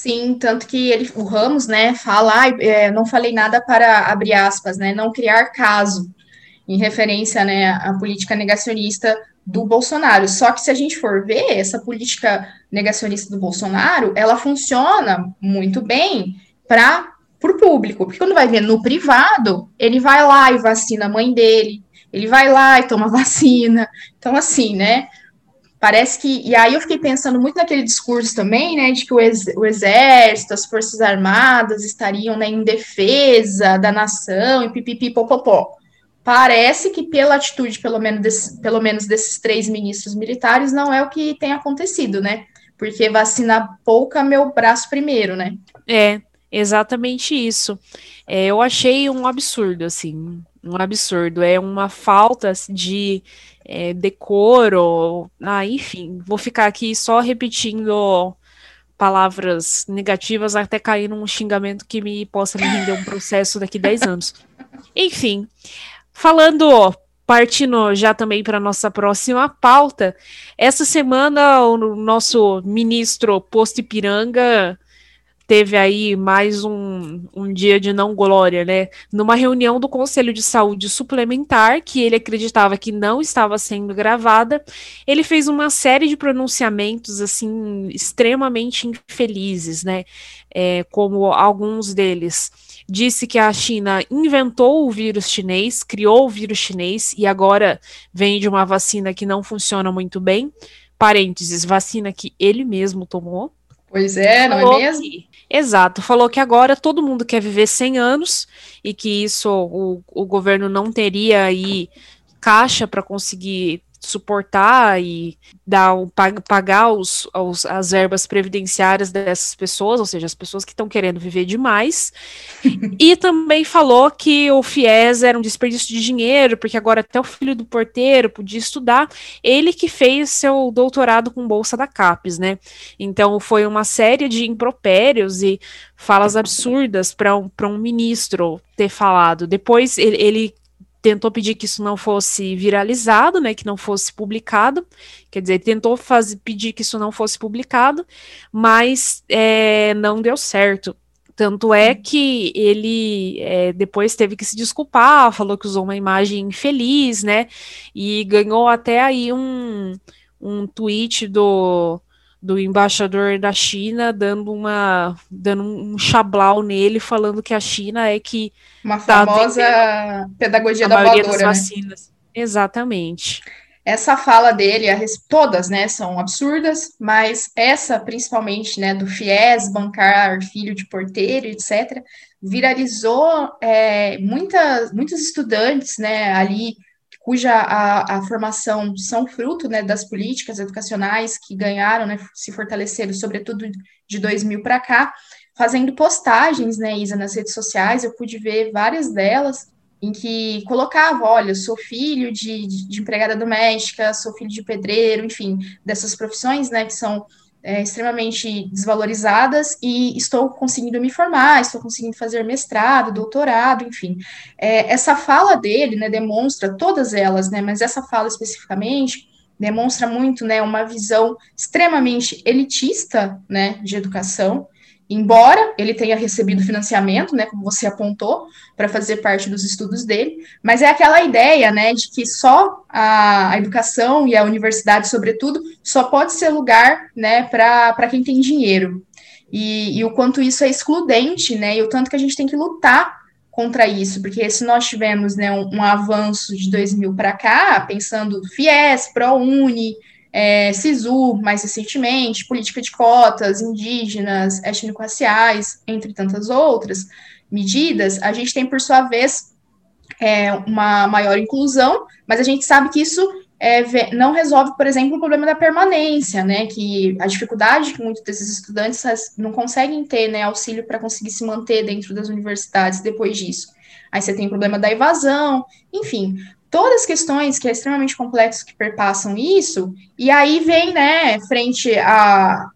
Sim, tanto que ele, o Ramos, né, fala, ah, não falei nada para, abrir aspas, né, não criar caso, em referência, né, à política negacionista do Bolsonaro. Só que se a gente for ver, essa política negacionista do Bolsonaro, ela funciona muito bem para o público, porque quando vai ver no privado, ele vai lá e vacina a mãe dele, ele vai lá e toma [laughs] vacina. Então, assim, né, Parece que. E aí eu fiquei pensando muito naquele discurso também, né, de que o, ex, o exército, as forças armadas estariam né, em defesa da nação e pipipi popopó. Parece que, pela atitude, pelo menos, desse, pelo menos desses três ministros militares, não é o que tem acontecido, né? Porque vacina pouca, meu braço primeiro, né? É, exatamente isso. É, eu achei um absurdo, assim, um absurdo. É uma falta de é, decoro, ah, enfim, vou ficar aqui só repetindo palavras negativas até cair num xingamento que me possa me render um processo daqui 10 anos. Enfim, falando, partindo já também para nossa próxima pauta, essa semana o nosso ministro Posto Ipiranga teve aí mais um, um dia de não glória, né? Numa reunião do Conselho de Saúde Suplementar, que ele acreditava que não estava sendo gravada, ele fez uma série de pronunciamentos, assim, extremamente infelizes, né? É, como alguns deles disse que a China inventou o vírus chinês, criou o vírus chinês e agora vende uma vacina que não funciona muito bem. Parênteses, vacina que ele mesmo tomou. Pois é, não é mesmo? Exato, falou que agora todo mundo quer viver 100 anos e que isso o, o governo não teria aí caixa para conseguir suportar e dar pagar os, os, as verbas previdenciárias dessas pessoas, ou seja, as pessoas que estão querendo viver demais. [laughs] e também falou que o FIES era um desperdício de dinheiro, porque agora até o filho do porteiro podia estudar. Ele que fez seu doutorado com bolsa da CAPES, né? Então foi uma série de impropérios e falas absurdas para um, um ministro ter falado. Depois ele, ele tentou pedir que isso não fosse viralizado, né, que não fosse publicado, quer dizer, tentou fazer, pedir que isso não fosse publicado, mas é, não deu certo. Tanto é que ele é, depois teve que se desculpar, falou que usou uma imagem infeliz, né, e ganhou até aí um, um tweet do, do embaixador da China dando uma dando um chablau nele falando que a China é que uma tá famosa pedagogia da voadora, das né? vacinas. Né? Exatamente. Essa fala dele, todas, né, são absurdas, mas essa principalmente, né, do FIES, bancar filho de porteiro, etc., viralizou é, muitas, muitos estudantes, né, ali cuja a, a formação são fruto né, das políticas educacionais que ganharam, né, se fortaleceram, sobretudo de 2000 para cá, fazendo postagens, né, Isa, nas redes sociais, eu pude ver várias delas, em que colocava, olha, sou filho de, de, de empregada doméstica, sou filho de pedreiro, enfim, dessas profissões, né, que são é, extremamente desvalorizadas e estou conseguindo me formar, estou conseguindo fazer mestrado, doutorado, enfim. É, essa fala dele, né, demonstra todas elas, né, mas essa fala especificamente demonstra muito, né, uma visão extremamente elitista, né, de educação, embora ele tenha recebido financiamento, né, como você apontou, para fazer parte dos estudos dele, mas é aquela ideia, né, de que só a, a educação e a universidade, sobretudo, só pode ser lugar, né, para quem tem dinheiro. E, e, o quanto isso é excludente, né, e o tanto que a gente tem que lutar contra isso, porque se nós tivermos, né, um, um avanço de 2000 para cá, pensando FIES, ProUni, é, SISU, mais recentemente, política de cotas, indígenas, étnico-raciais, entre tantas outras medidas, a gente tem, por sua vez, é, uma maior inclusão, mas a gente sabe que isso é, não resolve, por exemplo, o problema da permanência, né, que a dificuldade que muitos desses estudantes não conseguem ter, né, auxílio para conseguir se manter dentro das universidades depois disso. Aí você tem o problema da evasão, enfim, todas as questões que é extremamente complexo que perpassam isso, e aí vem, né, frente à,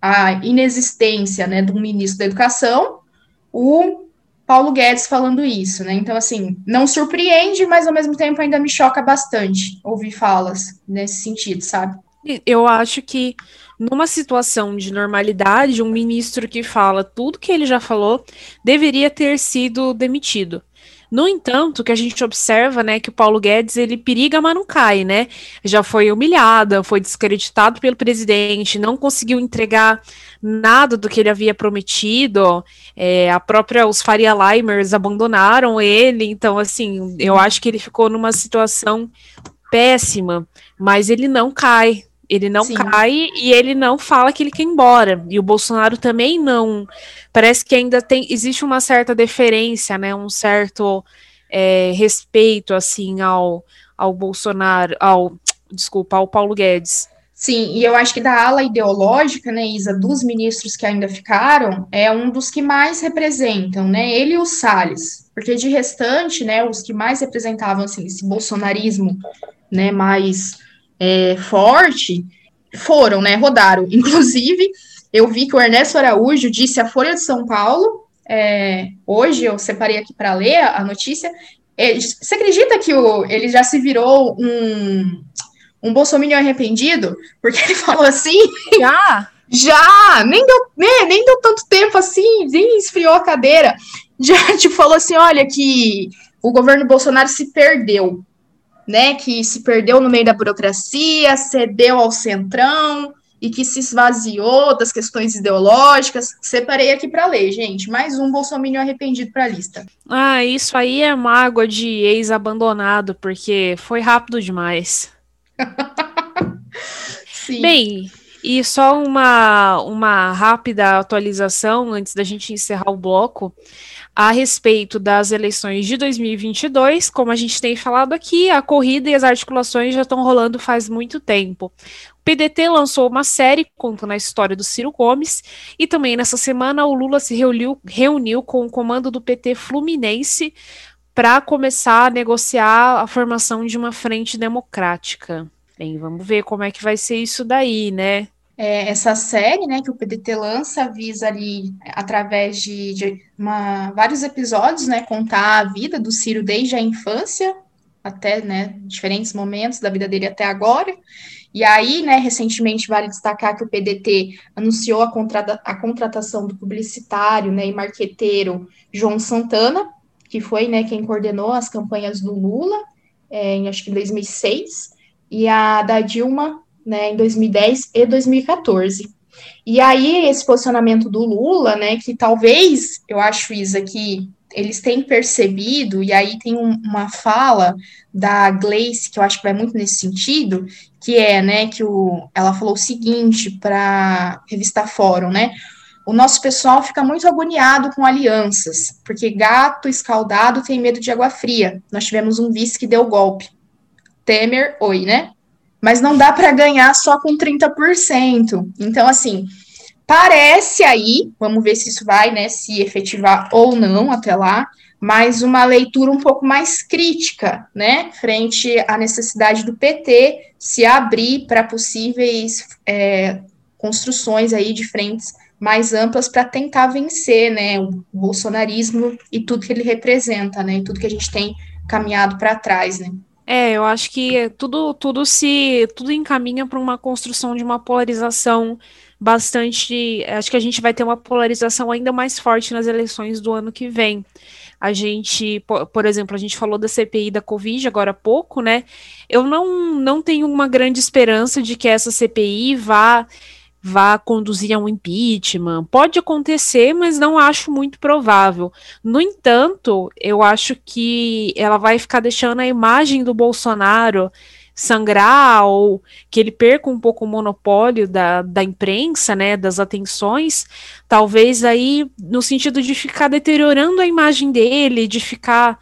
à inexistência, né, do ministro da Educação, o Paulo Guedes falando isso, né, então, assim, não surpreende, mas ao mesmo tempo ainda me choca bastante ouvir falas nesse sentido, sabe? Eu acho que numa situação de normalidade, um ministro que fala tudo que ele já falou deveria ter sido demitido. No entanto, que a gente observa, né, que o Paulo Guedes ele periga, mas não cai, né? Já foi humilhada, foi descreditado pelo presidente, não conseguiu entregar nada do que ele havia prometido. É, a própria os Faria Limers abandonaram ele, então assim, eu acho que ele ficou numa situação péssima, mas ele não cai, ele não Sim. cai e ele não fala que ele quer ir embora. E o Bolsonaro também não. Parece que ainda tem existe uma certa deferência, né? Um certo é, respeito assim ao, ao Bolsonaro, ao desculpa, ao Paulo Guedes. Sim, e eu acho que da ala ideológica, né, Isa, dos ministros que ainda ficaram, é um dos que mais representam, né, ele e o Salles, porque de restante, né, os que mais representavam, assim, esse bolsonarismo, né, mais é, forte, foram, né, rodaram. [laughs] Inclusive, eu vi que o Ernesto Araújo disse à Folha de São Paulo, é, hoje eu separei aqui para ler a, notícia, é, você acredita que o, ele já se virou um, um bolsominion arrependido? Porque ele [laughs] falou assim... Já? Já! Nem deu, né, nem deu tanto tempo assim, nem esfriou a cadeira. [laughs] Já te falou assim, olha, que o governo Bolsonaro se perdeu né, que se perdeu no meio da burocracia, cedeu ao centrão e que se esvaziou das questões ideológicas. Separei aqui para ler, gente. Mais um bolsominion arrependido para a lista. Ah, isso aí é mágoa de ex-abandonado, porque foi rápido demais. [laughs] Sim. Bem, e só uma, uma rápida atualização antes da gente encerrar o bloco. A respeito das eleições de 2022. Como a gente tem falado aqui, a corrida e as articulações já estão rolando faz muito tempo. O PDT lançou uma série contando a história do Ciro Gomes e também nessa semana o Lula se reuniu, reuniu com o comando do PT Fluminense para começar a negociar a formação de uma frente democrática. Bem, vamos ver como é que vai ser isso daí, né? É, essa série, né, que o PDT lança, visa ali, através de, de uma, vários episódios, né, contar a vida do Ciro desde a infância até, né, diferentes momentos da vida dele até agora. E aí, né, recentemente vale destacar que o PDT anunciou a, contrata a contratação do publicitário, né, e marqueteiro João Santana, que foi, né, quem coordenou as campanhas do Lula, é, em acho que 2006, e a da Dilma né, em 2010 e 2014. E aí, esse posicionamento do Lula, né, que talvez, eu acho, Isa, que eles têm percebido, e aí tem um, uma fala da Gleice, que eu acho que vai muito nesse sentido, que é, né, que o, ela falou o seguinte para revista Fórum, né, o nosso pessoal fica muito agoniado com alianças, porque gato escaldado tem medo de água fria. Nós tivemos um vice que deu golpe. Temer, oi, né? Mas não dá para ganhar só com 30%. Então, assim, parece aí, vamos ver se isso vai, né, se efetivar ou não até lá, mas uma leitura um pouco mais crítica, né, frente à necessidade do PT se abrir para possíveis é, construções aí de frentes mais amplas para tentar vencer, né, o bolsonarismo e tudo que ele representa, né, e tudo que a gente tem caminhado para trás, né. É, eu acho que tudo, tudo se tudo encaminha para uma construção de uma polarização bastante. Acho que a gente vai ter uma polarização ainda mais forte nas eleições do ano que vem. A gente, por, exemplo, a gente falou da CPI da Covid agora há pouco, né? Eu não, não tenho uma grande esperança de que essa CPI vá vá conduzir a um impeachment. Pode acontecer, mas não acho muito provável. No entanto, eu acho que ela vai ficar deixando a imagem do Bolsonaro sangrar ou que ele perca um pouco o monopólio da, da imprensa, né, das atenções, talvez aí no sentido de ficar deteriorando a imagem dele, de ficar,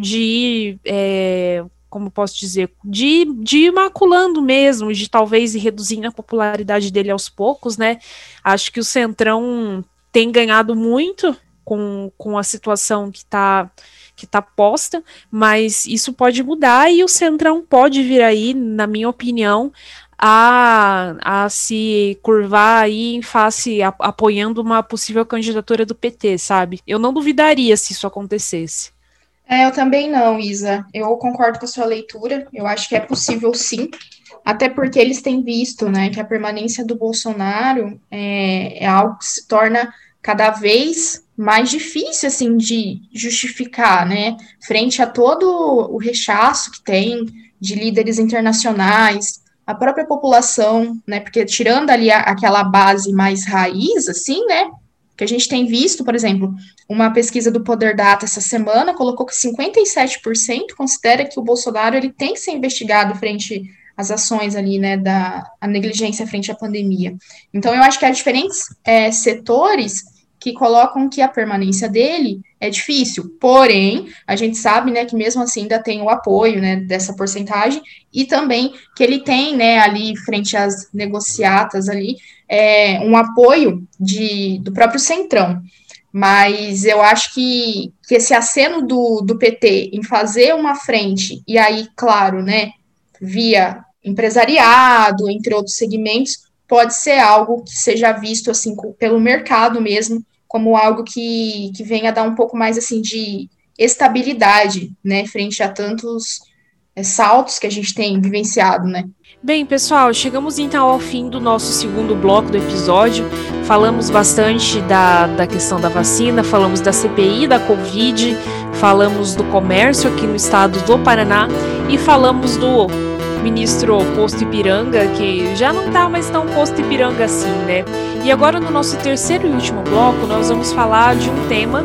de ir é, como posso dizer, de, de ir maculando mesmo, de talvez ir reduzindo a popularidade dele aos poucos, né? Acho que o Centrão tem ganhado muito com, com a situação que está que tá posta, mas isso pode mudar e o Centrão pode vir aí, na minha opinião, a, a se curvar aí em face, a, apoiando uma possível candidatura do PT, sabe? Eu não duvidaria se isso acontecesse. É, eu também não, Isa. Eu concordo com a sua leitura. Eu acho que é possível sim, até porque eles têm visto, né, que a permanência do Bolsonaro é, é algo que se torna cada vez mais difícil, assim, de justificar, né, frente a todo o rechaço que tem de líderes internacionais, a própria população, né, porque tirando ali a, aquela base mais raiz, assim, né, que a gente tem visto, por exemplo, uma pesquisa do Poder Data essa semana colocou que 57% considera que o Bolsonaro ele tem que ser investigado frente às ações ali, né, da negligência frente à pandemia. Então, eu acho que há diferentes é, setores que colocam que a permanência dele é difícil. Porém, a gente sabe, né, que mesmo assim ainda tem o apoio, né, dessa porcentagem e também que ele tem, né, ali frente às negociatas ali, é, um apoio de, do próprio Centrão. Mas eu acho que, que esse aceno do, do PT em fazer uma frente, e aí, claro, né, via empresariado, entre outros segmentos, pode ser algo que seja visto assim pelo mercado mesmo como algo que, que venha dar um pouco mais assim de estabilidade, né, frente a tantos é, saltos que a gente tem vivenciado, né? Bem, pessoal, chegamos então ao fim do nosso segundo bloco do episódio. Falamos bastante da, da questão da vacina, falamos da CPI da Covid, falamos do comércio aqui no estado do Paraná e falamos do ministro Posto Ipiranga, que já não tá mais tão Posto Ipiranga assim, né? E agora, no nosso terceiro e último bloco, nós vamos falar de um tema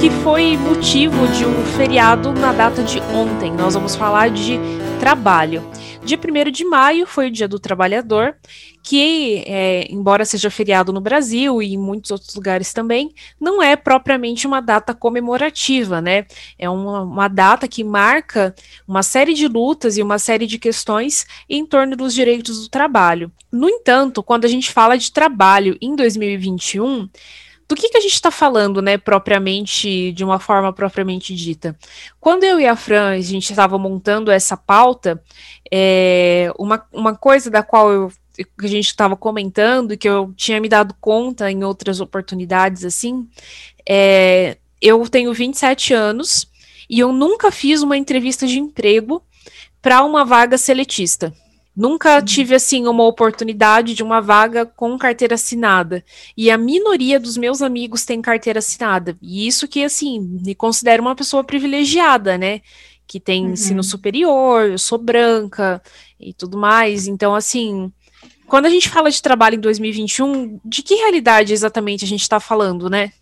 que foi motivo de um feriado na data de ontem. Nós vamos falar de trabalho. Dia 1 de maio foi o Dia do Trabalhador, que, é, embora seja feriado no Brasil e em muitos outros lugares também, não é propriamente uma data comemorativa, né? É uma, uma data que marca uma série de lutas e uma série de questões em torno dos direitos do trabalho. No entanto, quando a gente fala de trabalho em 2021, do que, que a gente está falando, né, propriamente, de uma forma propriamente dita? Quando eu e a Fran, a gente estava montando essa pauta, é, uma, uma coisa da qual eu, que a gente estava comentando e que eu tinha me dado conta em outras oportunidades, assim, é, eu tenho 27 anos e eu nunca fiz uma entrevista de emprego para uma vaga seletista. Nunca uhum. tive assim uma oportunidade de uma vaga com carteira assinada. E a minoria dos meus amigos tem carteira assinada. E isso que assim, me considero uma pessoa privilegiada, né? Que tem uhum. ensino superior, eu sou branca e tudo mais. Então, assim, quando a gente fala de trabalho em 2021, de que realidade exatamente a gente está falando, né?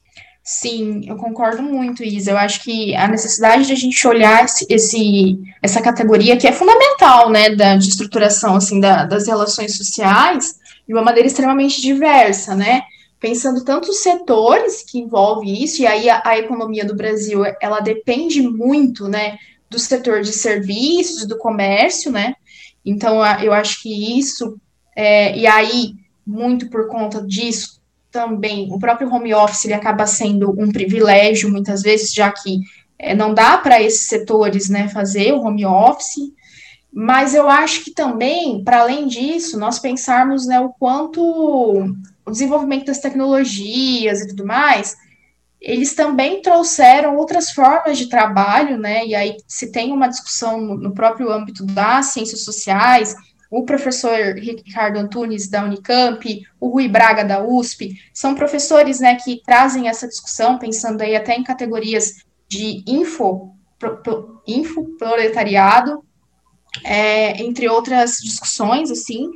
Sim, eu concordo muito, Isa. Eu acho que a necessidade de a gente olhar esse, esse essa categoria que é fundamental, né, da, de estruturação, assim, da, das relações sociais, de uma maneira extremamente diversa, né, pensando tantos setores que envolve isso, e aí a, a economia do Brasil, ela depende muito, né, do setor de serviços, do comércio, né, então eu acho que isso, é, e aí, muito por conta disso, também o próprio home office ele acaba sendo um privilégio muitas vezes, já que é, não dá para esses setores né, fazer o home office. Mas eu acho que também, para além disso, nós pensarmos né, o quanto o desenvolvimento das tecnologias e tudo mais, eles também trouxeram outras formas de trabalho, né? E aí se tem uma discussão no, no próprio âmbito das ciências sociais, o professor Ricardo Antunes, da Unicamp, o Rui Braga, da USP, são professores né, que trazem essa discussão, pensando aí até em categorias de info, pro, pro, info proletariado, é, entre outras discussões, assim,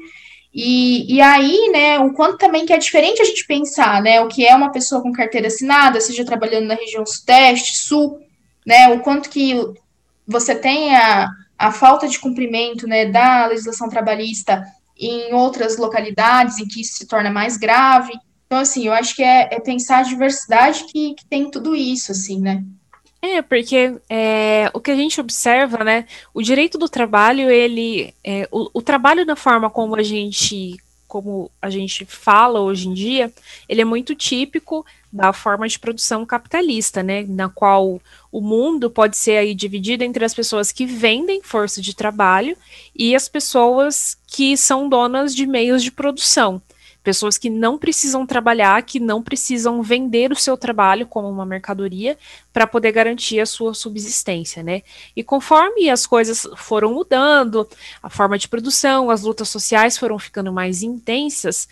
e, e aí, né, o quanto também que é diferente a gente pensar, né, o que é uma pessoa com carteira assinada, seja trabalhando na região sudeste, sul, né, o quanto que você tem a, a falta de cumprimento né, da legislação trabalhista em outras localidades em que isso se torna mais grave. Então, assim, eu acho que é, é pensar a diversidade que, que tem tudo isso, assim, né? É, porque é, o que a gente observa, né, o direito do trabalho, ele, é, o, o trabalho da forma como a gente como a gente fala hoje em dia, ele é muito típico da forma de produção capitalista, né, na qual o mundo pode ser aí dividido entre as pessoas que vendem força de trabalho e as pessoas que são donas de meios de produção. Pessoas que não precisam trabalhar, que não precisam vender o seu trabalho como uma mercadoria para poder garantir a sua subsistência, né? E conforme as coisas foram mudando, a forma de produção, as lutas sociais foram ficando mais intensas,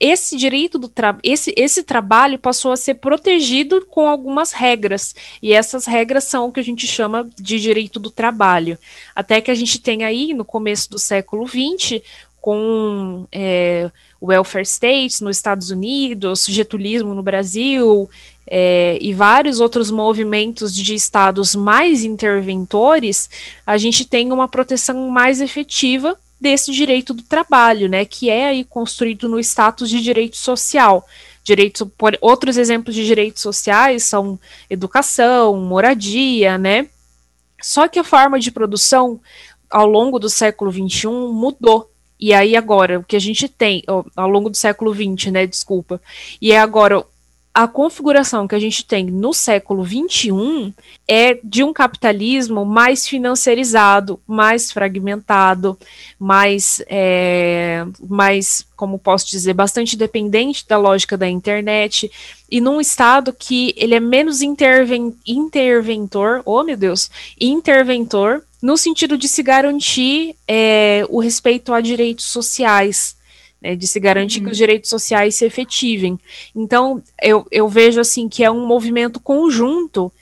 esse direito do trabalho, esse, esse trabalho passou a ser protegido com algumas regras, e essas regras são o que a gente chama de direito do trabalho. Até que a gente tem aí, no começo do século XX, com é, welfare states nos Estados Unidos, getulismo no Brasil, é, e vários outros movimentos de estados mais interventores, a gente tem uma proteção mais efetiva desse direito do trabalho, né, que é aí construído no status de direito social. Direitos, por, outros exemplos de direitos sociais são educação, moradia, né? Só que a forma de produção ao longo do século XXI mudou. E aí agora, o que a gente tem, ao longo do século XX, né, desculpa, e é agora a configuração que a gente tem no século XXI é de um capitalismo mais financiarizado, mais fragmentado, mais, é, mais, como posso dizer, bastante dependente da lógica da internet, e num estado que ele é menos interven interventor, oh meu Deus, interventor, no sentido de se garantir é, o respeito a direitos sociais, né, de se garantir uhum. que os direitos sociais se efetivem. Então, eu, eu vejo assim que é um movimento conjunto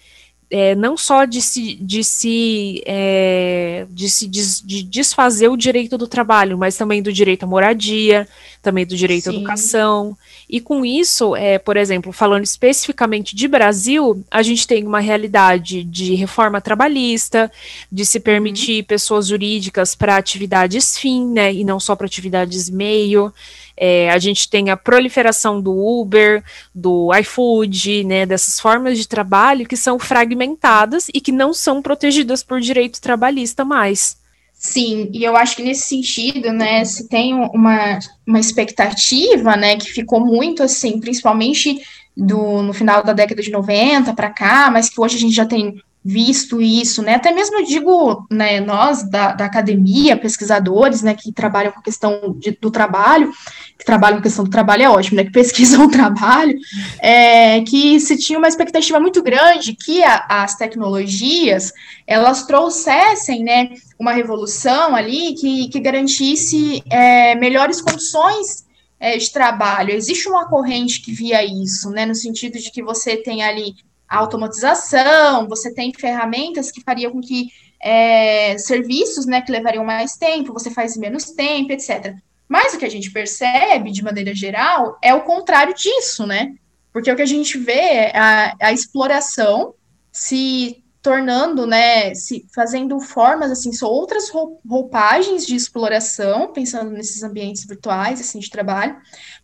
é, não só de se, de se, é, de se des, de desfazer o direito do trabalho, mas também do direito à moradia, também do direito Sim. à educação. E com isso, é, por exemplo, falando especificamente de Brasil, a gente tem uma realidade de reforma trabalhista, de se permitir uhum. pessoas jurídicas para atividades fim, né, e não só para atividades meio. É, a gente tem a proliferação do Uber, do iFood, né, dessas formas de trabalho que são fragmentadas e que não são protegidas por direito trabalhista mais. Sim, e eu acho que nesse sentido, né, se tem uma, uma expectativa, né, que ficou muito assim, principalmente do, no final da década de 90 para cá, mas que hoje a gente já tem visto isso, né? Até mesmo eu digo, né, nós da, da academia, pesquisadores, né, que trabalham com a questão de, do trabalho, que trabalham com a questão do trabalho é ótimo, né, que [laughs] pesquisam o trabalho, é, que se tinha uma expectativa muito grande que a, as tecnologias, elas trouxessem, né, uma revolução ali que, que garantisse é, melhores condições é, de trabalho. Existe uma corrente que via isso, né, no sentido de que você tem ali a automatização, você tem ferramentas que fariam com que é, serviços né, que levariam mais tempo, você faz menos tempo, etc. Mas o que a gente percebe, de maneira geral, é o contrário disso, né? Porque o que a gente vê é a, a exploração se tornando, né, se fazendo formas assim, são outras roupagens de exploração, pensando nesses ambientes virtuais assim de trabalho,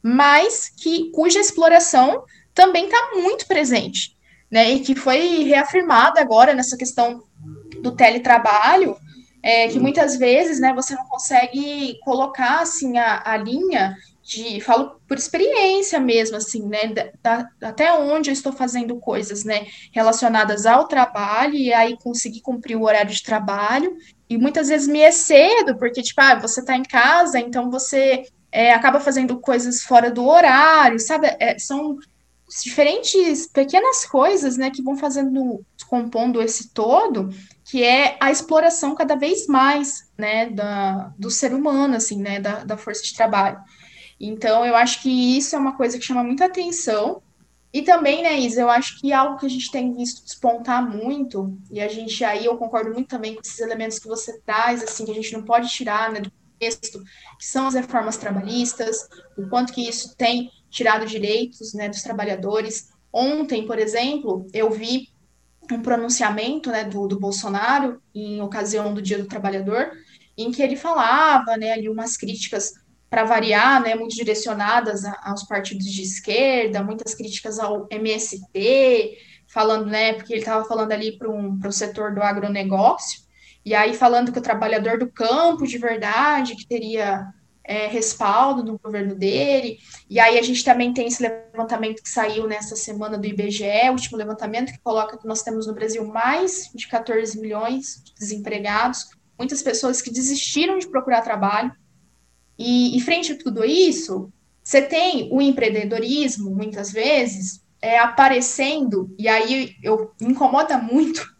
mas que cuja exploração também está muito presente né, e que foi reafirmada agora nessa questão do teletrabalho, é, que muitas vezes, né, você não consegue colocar, assim, a, a linha de, falo por experiência mesmo, assim, né, da, até onde eu estou fazendo coisas, né, relacionadas ao trabalho, e aí conseguir cumprir o horário de trabalho, e muitas vezes me excedo, porque, tipo, ah, você está em casa, então você é, acaba fazendo coisas fora do horário, sabe, é, são diferentes pequenas coisas, né, que vão fazendo, compondo esse todo, que é a exploração cada vez mais, né, da, do ser humano, assim, né, da, da força de trabalho. Então, eu acho que isso é uma coisa que chama muita atenção. E também, né, Isa, eu acho que algo que a gente tem visto despontar muito, e a gente aí, eu concordo muito também com esses elementos que você traz, assim, que a gente não pode tirar, né, do contexto, que são as reformas trabalhistas, o quanto que isso tem tirado direitos né, dos trabalhadores. Ontem, por exemplo, eu vi um pronunciamento né, do, do Bolsonaro em ocasião do Dia do Trabalhador, em que ele falava né, ali umas críticas para variar, né, muito direcionadas aos partidos de esquerda, muitas críticas ao MST, falando, né, porque ele estava falando ali para um, o setor do agronegócio, e aí falando que o trabalhador do campo de verdade, que teria é, respaldo no governo dele. E aí a gente também tem esse levantamento que saiu nessa semana do IBGE, o último levantamento que coloca que nós temos no Brasil mais de 14 milhões de desempregados, muitas pessoas que desistiram de procurar trabalho. E, e frente a tudo isso, você tem o empreendedorismo, muitas vezes, é, aparecendo, e aí eu incomoda muito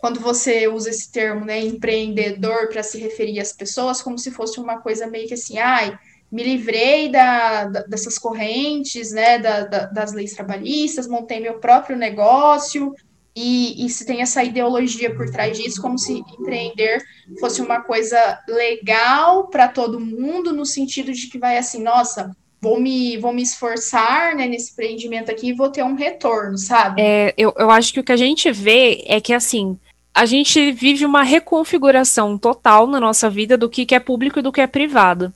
quando você usa esse termo, né, empreendedor, para se referir às pessoas, como se fosse uma coisa meio que assim, ai, me livrei da, da dessas correntes, né, da, da, das leis trabalhistas, montei meu próprio negócio, e, e se tem essa ideologia por trás disso, como se empreender fosse uma coisa legal para todo mundo, no sentido de que vai assim, nossa, vou me, vou me esforçar né, nesse empreendimento aqui e vou ter um retorno, sabe? É, eu, eu acho que o que a gente vê é que, assim, a gente vive uma reconfiguração total na nossa vida do que, é público e do que é privado,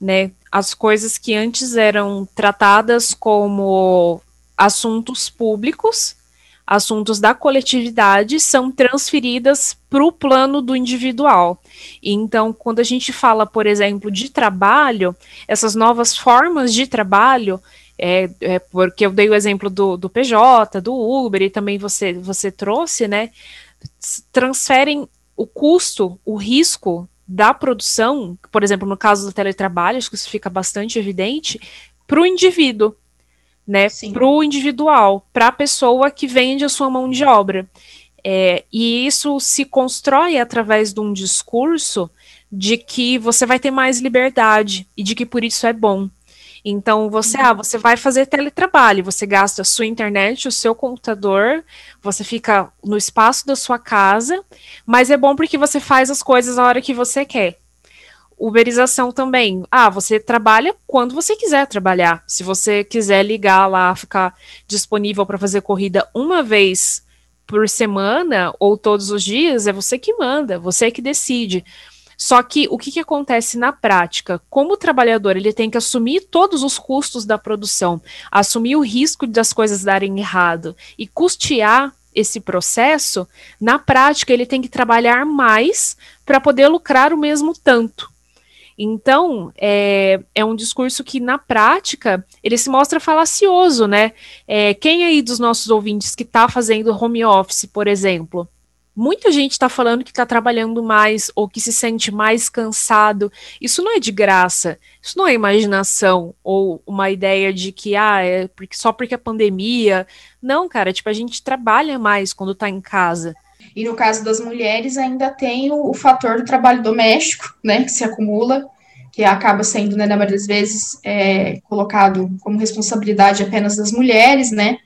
né? As coisas que antes eram tratadas como assuntos públicos, assuntos da coletividade, são transferidas para o plano do individual. Então, quando a gente fala, por exemplo, de trabalho, essas novas formas de trabalho, é, é, porque eu dei o exemplo do, do PJ, do Uber, e também você, você trouxe, né? Transferem o custo, o risco da produção, por exemplo, no caso do teletrabalho, acho que isso fica bastante evidente, para o indivíduo, né? Para o individual, para a pessoa que vende a sua mão de obra. É, e isso se constrói através de um discurso de que você vai ter mais liberdade e de que por isso é bom. Então você, ah, você vai fazer teletrabalho, você gasta a sua internet, o seu computador, você fica no espaço da sua casa, mas é bom porque você faz as coisas a hora que você quer. Uberização também. Ah, você trabalha quando você quiser trabalhar. Se você quiser ligar lá, ficar disponível para fazer corrida uma vez por semana ou todos os dias, é você que manda, você que decide. Só que o que, que acontece na prática? Como o trabalhador ele tem que assumir todos os custos da produção, assumir o risco das coisas darem errado e custear esse processo, na prática ele tem que trabalhar mais para poder lucrar o mesmo tanto. Então, é, é um discurso que, na prática, ele se mostra falacioso, né? É, quem aí dos nossos ouvintes que está fazendo home office, por exemplo, Muita gente está falando que está trabalhando mais ou que se sente mais cansado. Isso não é de graça. Isso não é imaginação ou uma ideia de que ah, é porque, só porque é pandemia. Não, cara, tipo, a gente trabalha mais quando está em casa. E no caso das mulheres, ainda tem o, o, fator do trabalho doméstico, né, que se acumula, que acaba sendo, né, na maioria das vezes, é, colocado como responsabilidade apenas das mulheres, né,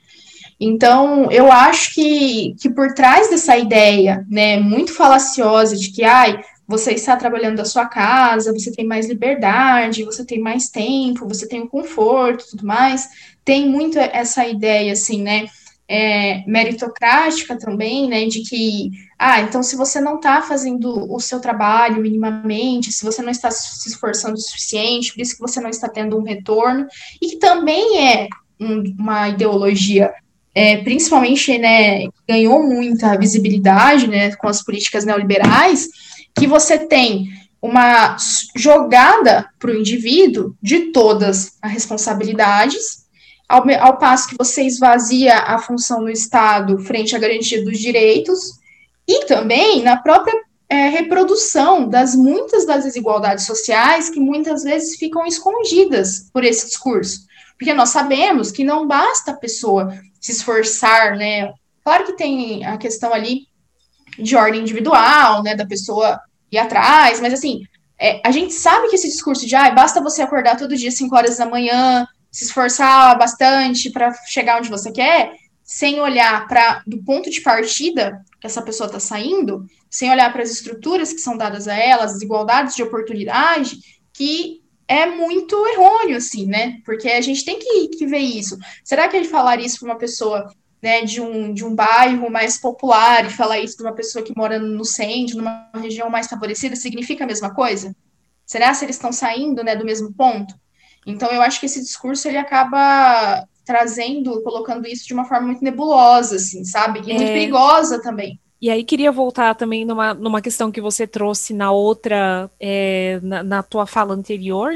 então, eu acho que, que por trás dessa ideia, né, muito falaciosa de que, ai, você está trabalhando da sua casa, você tem mais liberdade, você tem mais tempo, você tem o conforto, tudo mais, tem muito essa ideia, assim, né, é, meritocrática também, né, de que, ah, então se você não está fazendo o seu trabalho minimamente, se você não está se esforçando o suficiente, por isso que você não está tendo um retorno, e que também é um, uma ideologia é, principalmente, né, ganhou muita visibilidade, né, com as políticas neoliberais, que você tem uma jogada para o indivíduo de todas as responsabilidades, ao, ao, passo que você esvazia a função do Estado frente à garantia dos direitos, e também na própria é, reprodução das muitas das desigualdades sociais que muitas vezes ficam escondidas por esse discurso. Porque nós sabemos que não basta a pessoa se esforçar, né? Claro que tem a questão ali de ordem individual, né, da pessoa ir atrás, mas assim, é, a gente sabe que esse discurso de, ah, basta você acordar todo dia 5 horas da manhã, se esforçar bastante para chegar onde você quer, sem olhar para do ponto de partida que essa pessoa está saindo, sem olhar para as estruturas que são dadas a ela, as desigualdades de oportunidade, que é muito errôneo, assim, né? Porque a gente tem que, que ver isso. Será que ele falar isso para uma pessoa né, de, um, de um bairro mais popular e falar isso para uma pessoa que mora no centro, numa região mais favorecida, significa a mesma coisa? Será se eles estão saindo né, do mesmo ponto? Então, eu acho que esse discurso ele acaba trazendo, colocando isso de uma forma muito nebulosa, assim, sabe? E é... muito perigosa também. E aí queria voltar também numa, numa questão que você trouxe na outra, é, na, na, tua fala anterior,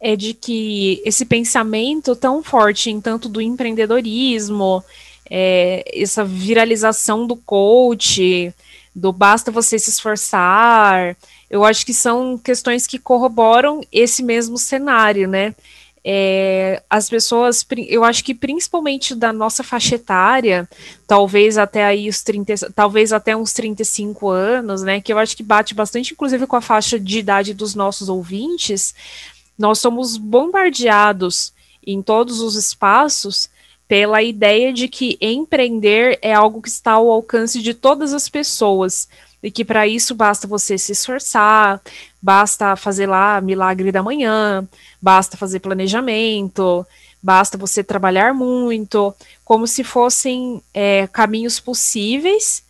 é de que esse pensamento tão forte em tanto do empreendedorismo, é, essa viralização do coach, do basta você se esforçar, eu acho que são questões que corroboram esse mesmo cenário, né? É, as pessoas, eu acho que principalmente da nossa faixa etária, talvez até aí os 30, talvez até uns 35 anos, né, que eu acho que bate bastante, inclusive, com a faixa de idade dos nossos ouvintes, nós somos bombardeados em todos os espaços pela ideia de que empreender é algo que está ao alcance de todas as pessoas e que para isso basta você se esforçar, basta fazer lá milagre da manhã, basta fazer planejamento, basta você trabalhar muito, como se fossem é, caminhos possíveis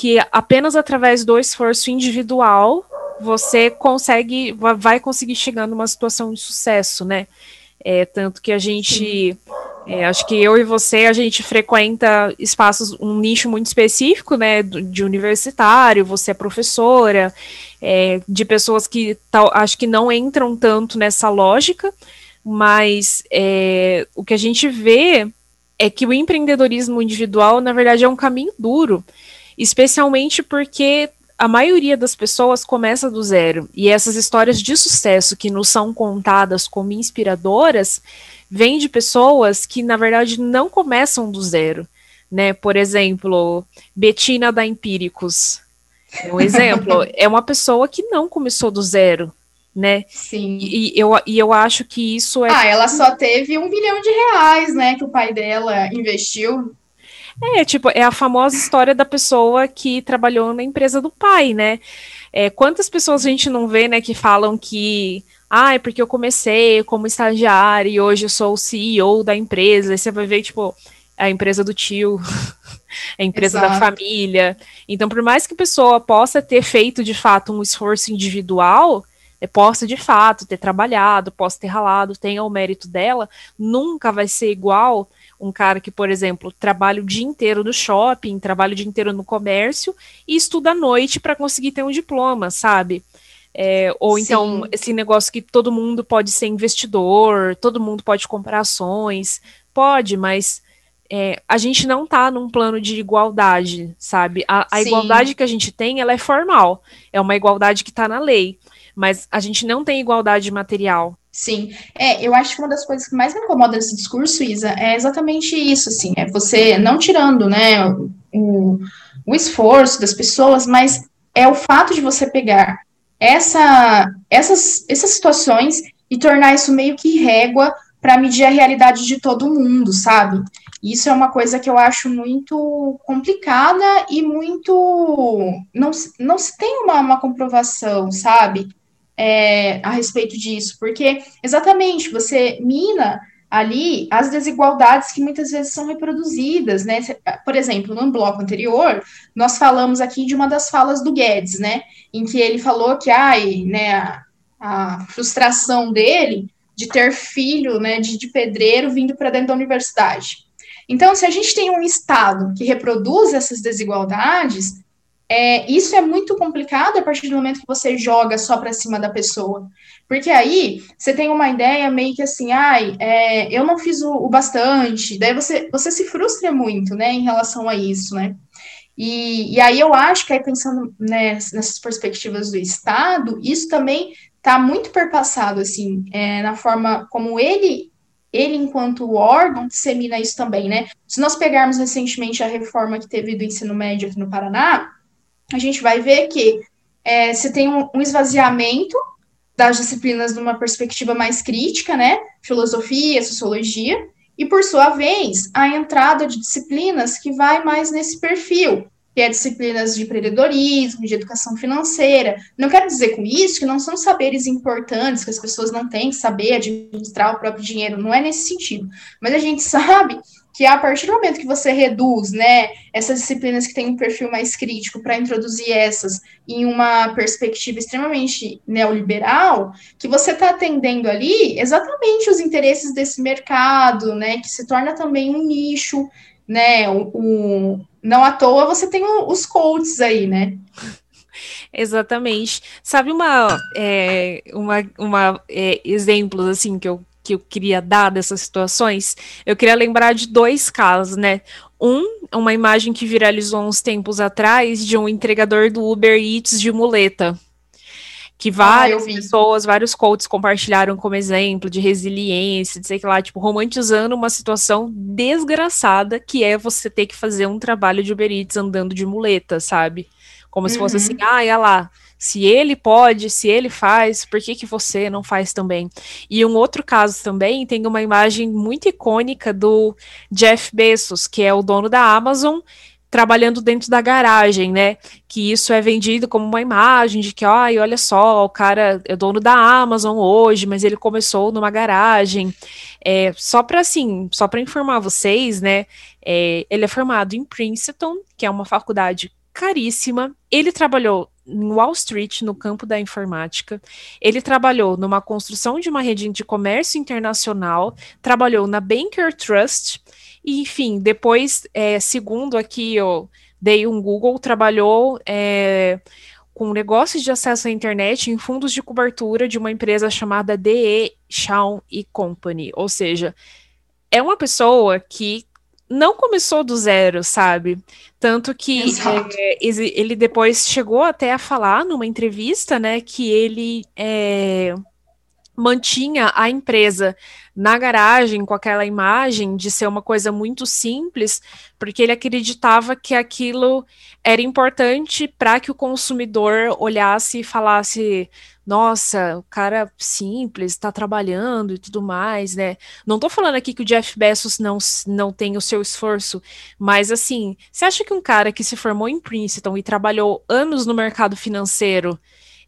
que apenas através do esforço individual você consegue, vai conseguir chegar numa situação de sucesso, né? É, tanto que a gente, é, acho que eu e você, a gente frequenta espaços, um nicho muito específico, né, de universitário, você é professora, é, de pessoas que tal, acho que não entram tanto nessa lógica, mas é, o que a gente vê é que o empreendedorismo individual, na verdade, é um caminho duro, especialmente porque a maioria das pessoas começa do zero. E essas histórias de sucesso que nos são contadas como inspiradoras vêm de pessoas que, na verdade, não começam do zero. Né? Por exemplo, Betina da Empíricos. Um [laughs] exemplo, é uma pessoa que não começou do zero. né? Sim. E, e, eu, e eu acho que isso é. Ah, ela só teve um bilhão de reais, né? Que o pai dela investiu. É, tipo, é a famosa história da pessoa que trabalhou na empresa do pai, né? É, quantas pessoas a gente não vê, né, que falam que ah, é porque eu comecei como estagiário e hoje eu sou o CEO da empresa. Aí você vai ver, tipo, a empresa do tio, [laughs] a empresa Exato. da família. Então, por mais que a pessoa possa ter feito de fato um esforço individual, é, possa de fato ter trabalhado, possa ter ralado, tenha o mérito dela, nunca vai ser igual um cara que, por exemplo, trabalha o dia inteiro no shopping, trabalha o dia inteiro no comércio e estuda à noite para conseguir ter um diploma, sabe? É, ou Sim. então esse negócio que todo mundo pode ser investidor, todo mundo pode comprar ações, pode, mas é, a gente não está num plano de igualdade, sabe? A, a igualdade que a gente tem, ela é formal, é uma igualdade que está na lei, mas a gente não tem igualdade material. Sim, é, eu acho que uma das coisas que mais me incomoda nesse discurso, Isa, é exatamente isso, assim, é você não tirando, né, o, o esforço das pessoas, mas é o fato de você pegar essa, essas, essas situações e tornar isso meio que régua para medir a realidade de todo mundo, sabe? Isso é uma coisa que eu acho muito complicada e muito. Não, não se tem uma, uma comprovação, sabe? É, a respeito disso, porque exatamente você mina ali as desigualdades que muitas vezes são reproduzidas, né? Por exemplo, no bloco anterior, nós falamos aqui de uma das falas do Guedes, né? Em que ele falou que ai, né, a, a frustração dele de ter filho né, de, de pedreiro vindo para dentro da universidade. Então, se a gente tem um Estado que reproduz essas desigualdades, é, isso é muito complicado a partir do momento que você joga só para cima da pessoa. Porque aí você tem uma ideia meio que assim, ai, é, eu não fiz o, o, bastante, daí você, você se frustra muito, né, em relação a isso, né? E, e aí eu acho que aí pensando né, nessas perspectivas do Estado, isso também está muito perpassado, assim, é, na forma como ele ele, enquanto órgão, dissemina isso também, né? Se nós pegarmos recentemente a reforma que teve do ensino médio aqui no Paraná, a gente vai ver que é, você tem um, um esvaziamento das disciplinas numa perspectiva mais crítica, né? Filosofia, sociologia, e por sua vez, a entrada de disciplinas que vai mais nesse perfil, que é disciplinas de empreendedorismo, de educação financeira. Não quero dizer com isso que não são saberes importantes, que as pessoas não têm que saber administrar o próprio dinheiro, não é nesse sentido. Mas a gente [laughs] sabe que a partir do momento que você reduz, né, essas disciplinas que têm um perfil mais crítico para introduzir essas em uma perspectiva extremamente neoliberal, que você está atendendo ali exatamente os interesses desse mercado, né, que se torna também um nicho, né, o, o não à toa você tem o, os coaches aí, né? Exatamente. Sabe uma, é, uma, uma é, assim que eu que eu queria dar dessas situações, eu queria lembrar de dois casos, né? Um, uma imagem que viralizou uns tempos atrás de um entregador do Uber Eats de muleta. Que ah, várias ah, pessoas, vários coaches compartilharam como exemplo de resiliência, de sei lá, tipo, romantizando uma situação desgraçada que é você ter que fazer um trabalho de Uber Eats andando de muleta, sabe? Como uhum. se fosse assim, ah, olha lá, se ele pode, se ele faz, por que, que você não faz também? E um outro caso também tem uma imagem muito icônica do Jeff Bezos, que é o dono da Amazon, trabalhando dentro da garagem, né? Que isso é vendido como uma imagem de que, ai, olha só, o cara é dono da Amazon hoje, mas ele começou numa garagem. É, só para assim, só para informar vocês, né? É, ele é formado em Princeton, que é uma faculdade caríssima. Ele trabalhou em Wall Street, no campo da informática. Ele trabalhou numa construção de uma rede de comércio internacional, trabalhou na Banker Trust, e, enfim, depois, é, segundo aqui, eu dei um Google, trabalhou é, com negócios de acesso à internet em fundos de cobertura de uma empresa chamada DE Shaw Company. Ou seja, é uma pessoa que não começou do zero, sabe? Tanto que é, ele depois chegou até a falar numa entrevista, né, que ele é, mantinha a empresa na garagem com aquela imagem de ser uma coisa muito simples, porque ele acreditava que aquilo era importante para que o consumidor olhasse e falasse: nossa, o cara simples, está trabalhando e tudo mais, né? Não tô falando aqui que o Jeff Bezos não, não tem o seu esforço, mas assim, você acha que um cara que se formou em Princeton e trabalhou anos no mercado financeiro,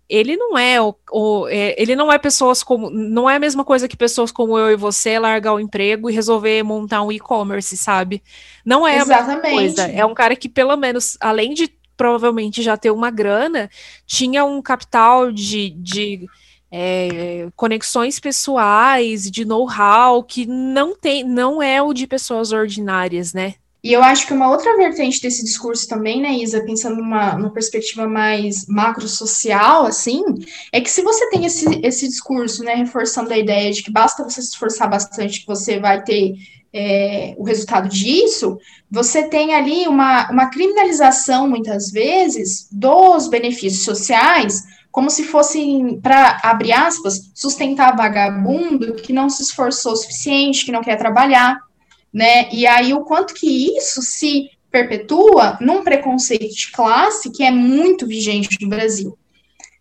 ele não é o, o é, ele não é pessoas como não é a mesma coisa que pessoas como eu e você largar o emprego e resolver montar um e-commerce, sabe? Não é Exatamente. a mesma coisa. É um cara que pelo menos além de provavelmente já ter uma grana, tinha um capital de, de é, conexões pessoais, de know-how que não tem, não é o de pessoas ordinárias, né? E eu acho que uma outra vertente desse discurso também, né, Isa, pensando numa, numa perspectiva mais macro-social, assim, é que se você tem esse, esse discurso, né, reforçando a ideia de que basta você se esforçar bastante que você vai ter é, o resultado disso, você tem ali uma, uma criminalização, muitas vezes, dos benefícios sociais, como se fossem, para, abrir aspas, sustentar vagabundo que não se esforçou o suficiente, que não quer trabalhar, né? E aí o quanto que isso se perpetua num preconceito de classe que é muito vigente no Brasil,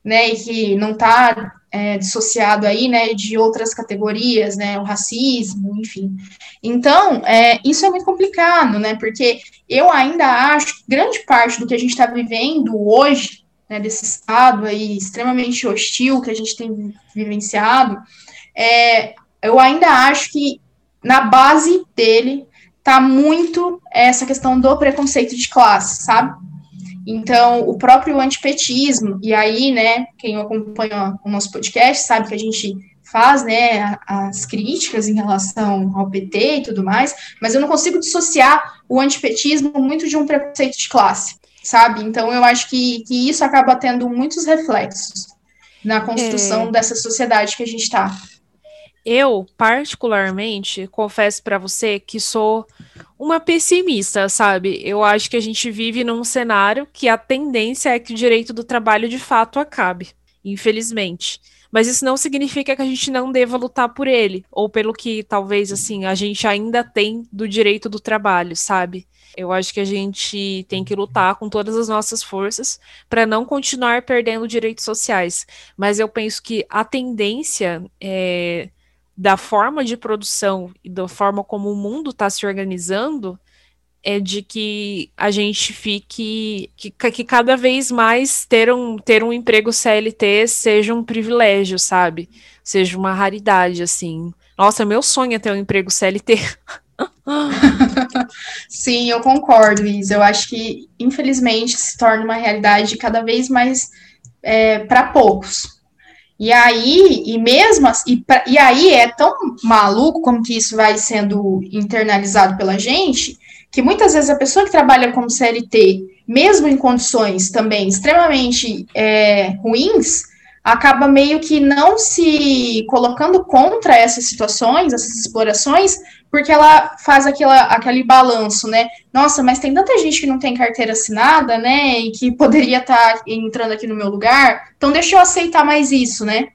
né? E que não está é, dissociado aí, né, de outras categorias, né, o racismo, enfim. Então, é, isso é muito complicado, né, porque eu ainda acho que grande parte do que a gente está vivendo hoje, né, desse estado aí extremamente hostil que a gente tem vivenciado, é, eu ainda acho que na base dele tá muito essa questão do preconceito de classe, sabe? Então, o próprio antipetismo, e aí, né, quem acompanha o nosso podcast sabe que a gente faz, né, as críticas em relação ao PT e tudo mais, mas eu não consigo dissociar o antipetismo muito de um preconceito de classe, sabe? Então, eu acho que, que isso acaba tendo muitos reflexos na construção é... dessa sociedade que a gente está. Eu, particularmente, confesso para você que sou uma pessimista, sabe? Eu acho que a gente vive num cenário que a tendência é que o direito do trabalho de fato acabe, infelizmente. Mas isso não significa que a gente não deva lutar por ele, ou pelo que talvez assim a gente ainda tem do direito do trabalho, sabe? Eu acho que a gente tem que lutar com todas as nossas forças para não continuar perdendo direitos sociais. Mas eu penso que a tendência é da forma de produção e da forma como o mundo está se organizando é de que a gente fique que, que cada vez mais ter um, ter um emprego CLT seja um privilégio, sabe? Seja uma raridade, assim. Nossa, meu sonho é ter um emprego CLT. [laughs] Sim, eu concordo, Isa. Eu acho que, infelizmente, se torna uma realidade cada vez mais é, para poucos. E aí, e mesmo e, pra, e aí é tão maluco como que isso vai sendo internalizado pela gente, que muitas vezes a pessoa que trabalha como CLT, mesmo em condições também extremamente é, ruins, acaba meio que não se colocando contra essas situações, essas explorações, porque ela faz aquela, aquele balanço, né? Nossa, mas tem tanta gente que não tem carteira assinada, né? E que poderia estar tá entrando aqui no meu lugar, então deixa eu aceitar mais isso, né?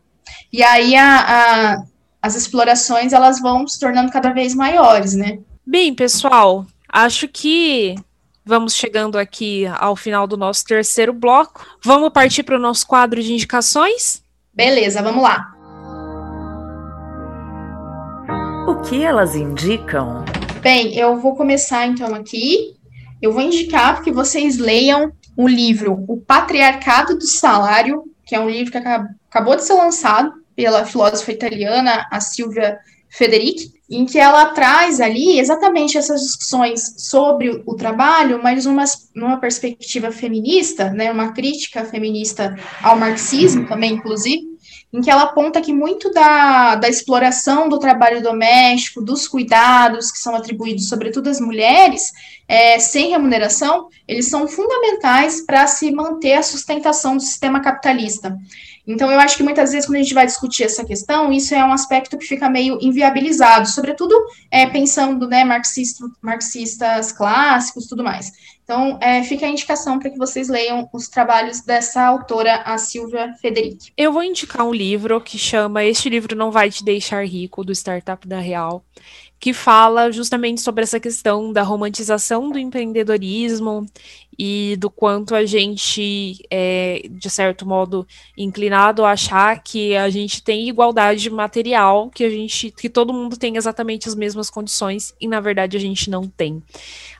E aí a, a, as explorações elas vão se tornando cada vez maiores, né? Bem, pessoal, acho que Vamos chegando aqui ao final do nosso terceiro bloco. Vamos partir para o nosso quadro de indicações? Beleza, vamos lá. O que elas indicam? Bem, eu vou começar então aqui. Eu vou indicar que vocês leiam o livro O Patriarcado do Salário, que é um livro que acabou de ser lançado pela filósofa italiana, a Silvia Federici em que ela traz ali exatamente essas discussões sobre o trabalho, mas uma, numa perspectiva feminista, né, uma crítica feminista ao marxismo também, inclusive, em que ela aponta que muito da, da exploração do trabalho doméstico, dos cuidados que são atribuídos sobretudo às mulheres, é, sem remuneração, eles são fundamentais para se manter a sustentação do sistema capitalista. Então, eu acho que muitas vezes, quando a gente vai discutir essa questão, isso é um aspecto que fica meio inviabilizado, sobretudo é, pensando, né, marxista, marxistas clássicos tudo mais. Então, é, fica a indicação para que vocês leiam os trabalhos dessa autora, a Silvia Federici. Eu vou indicar um livro que chama Este Livro Não Vai Te Deixar Rico, do Startup da Real, que fala justamente sobre essa questão da romantização do empreendedorismo e do quanto a gente é, de certo modo, inclinado a achar que a gente tem igualdade material, que a gente, que todo mundo tem exatamente as mesmas condições, e na verdade a gente não tem.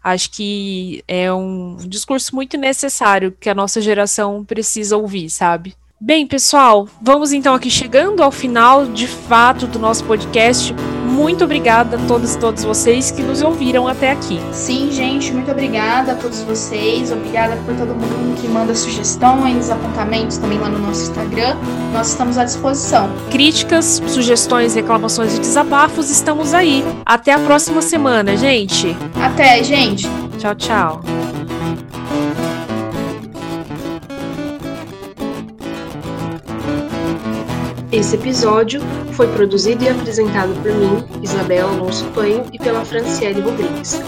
Acho que é um discurso muito necessário que a nossa geração precisa ouvir, sabe? Bem, pessoal, vamos então aqui chegando ao final de fato do nosso podcast. Muito obrigada a todos e todas vocês que nos ouviram até aqui. Sim, gente, muito obrigada a todos vocês. Obrigada por todo mundo que manda sugestões, apontamentos também lá no nosso Instagram. Nós estamos à disposição. Críticas, sugestões, reclamações e desabafos, estamos aí. Até a próxima semana, gente. Até, gente. Tchau, tchau. Esse episódio foi produzido e apresentado por mim, Isabela Alonso Panho, e pela Franciele Rodrigues.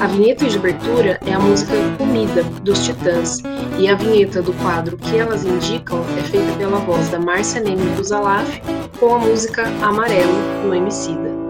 A vinheta de abertura é a música Comida, dos Titãs, e a vinheta do quadro Que Elas Indicam é feita pela voz da Márcia Neme do Zalaf, com a música Amarelo, do Emicida.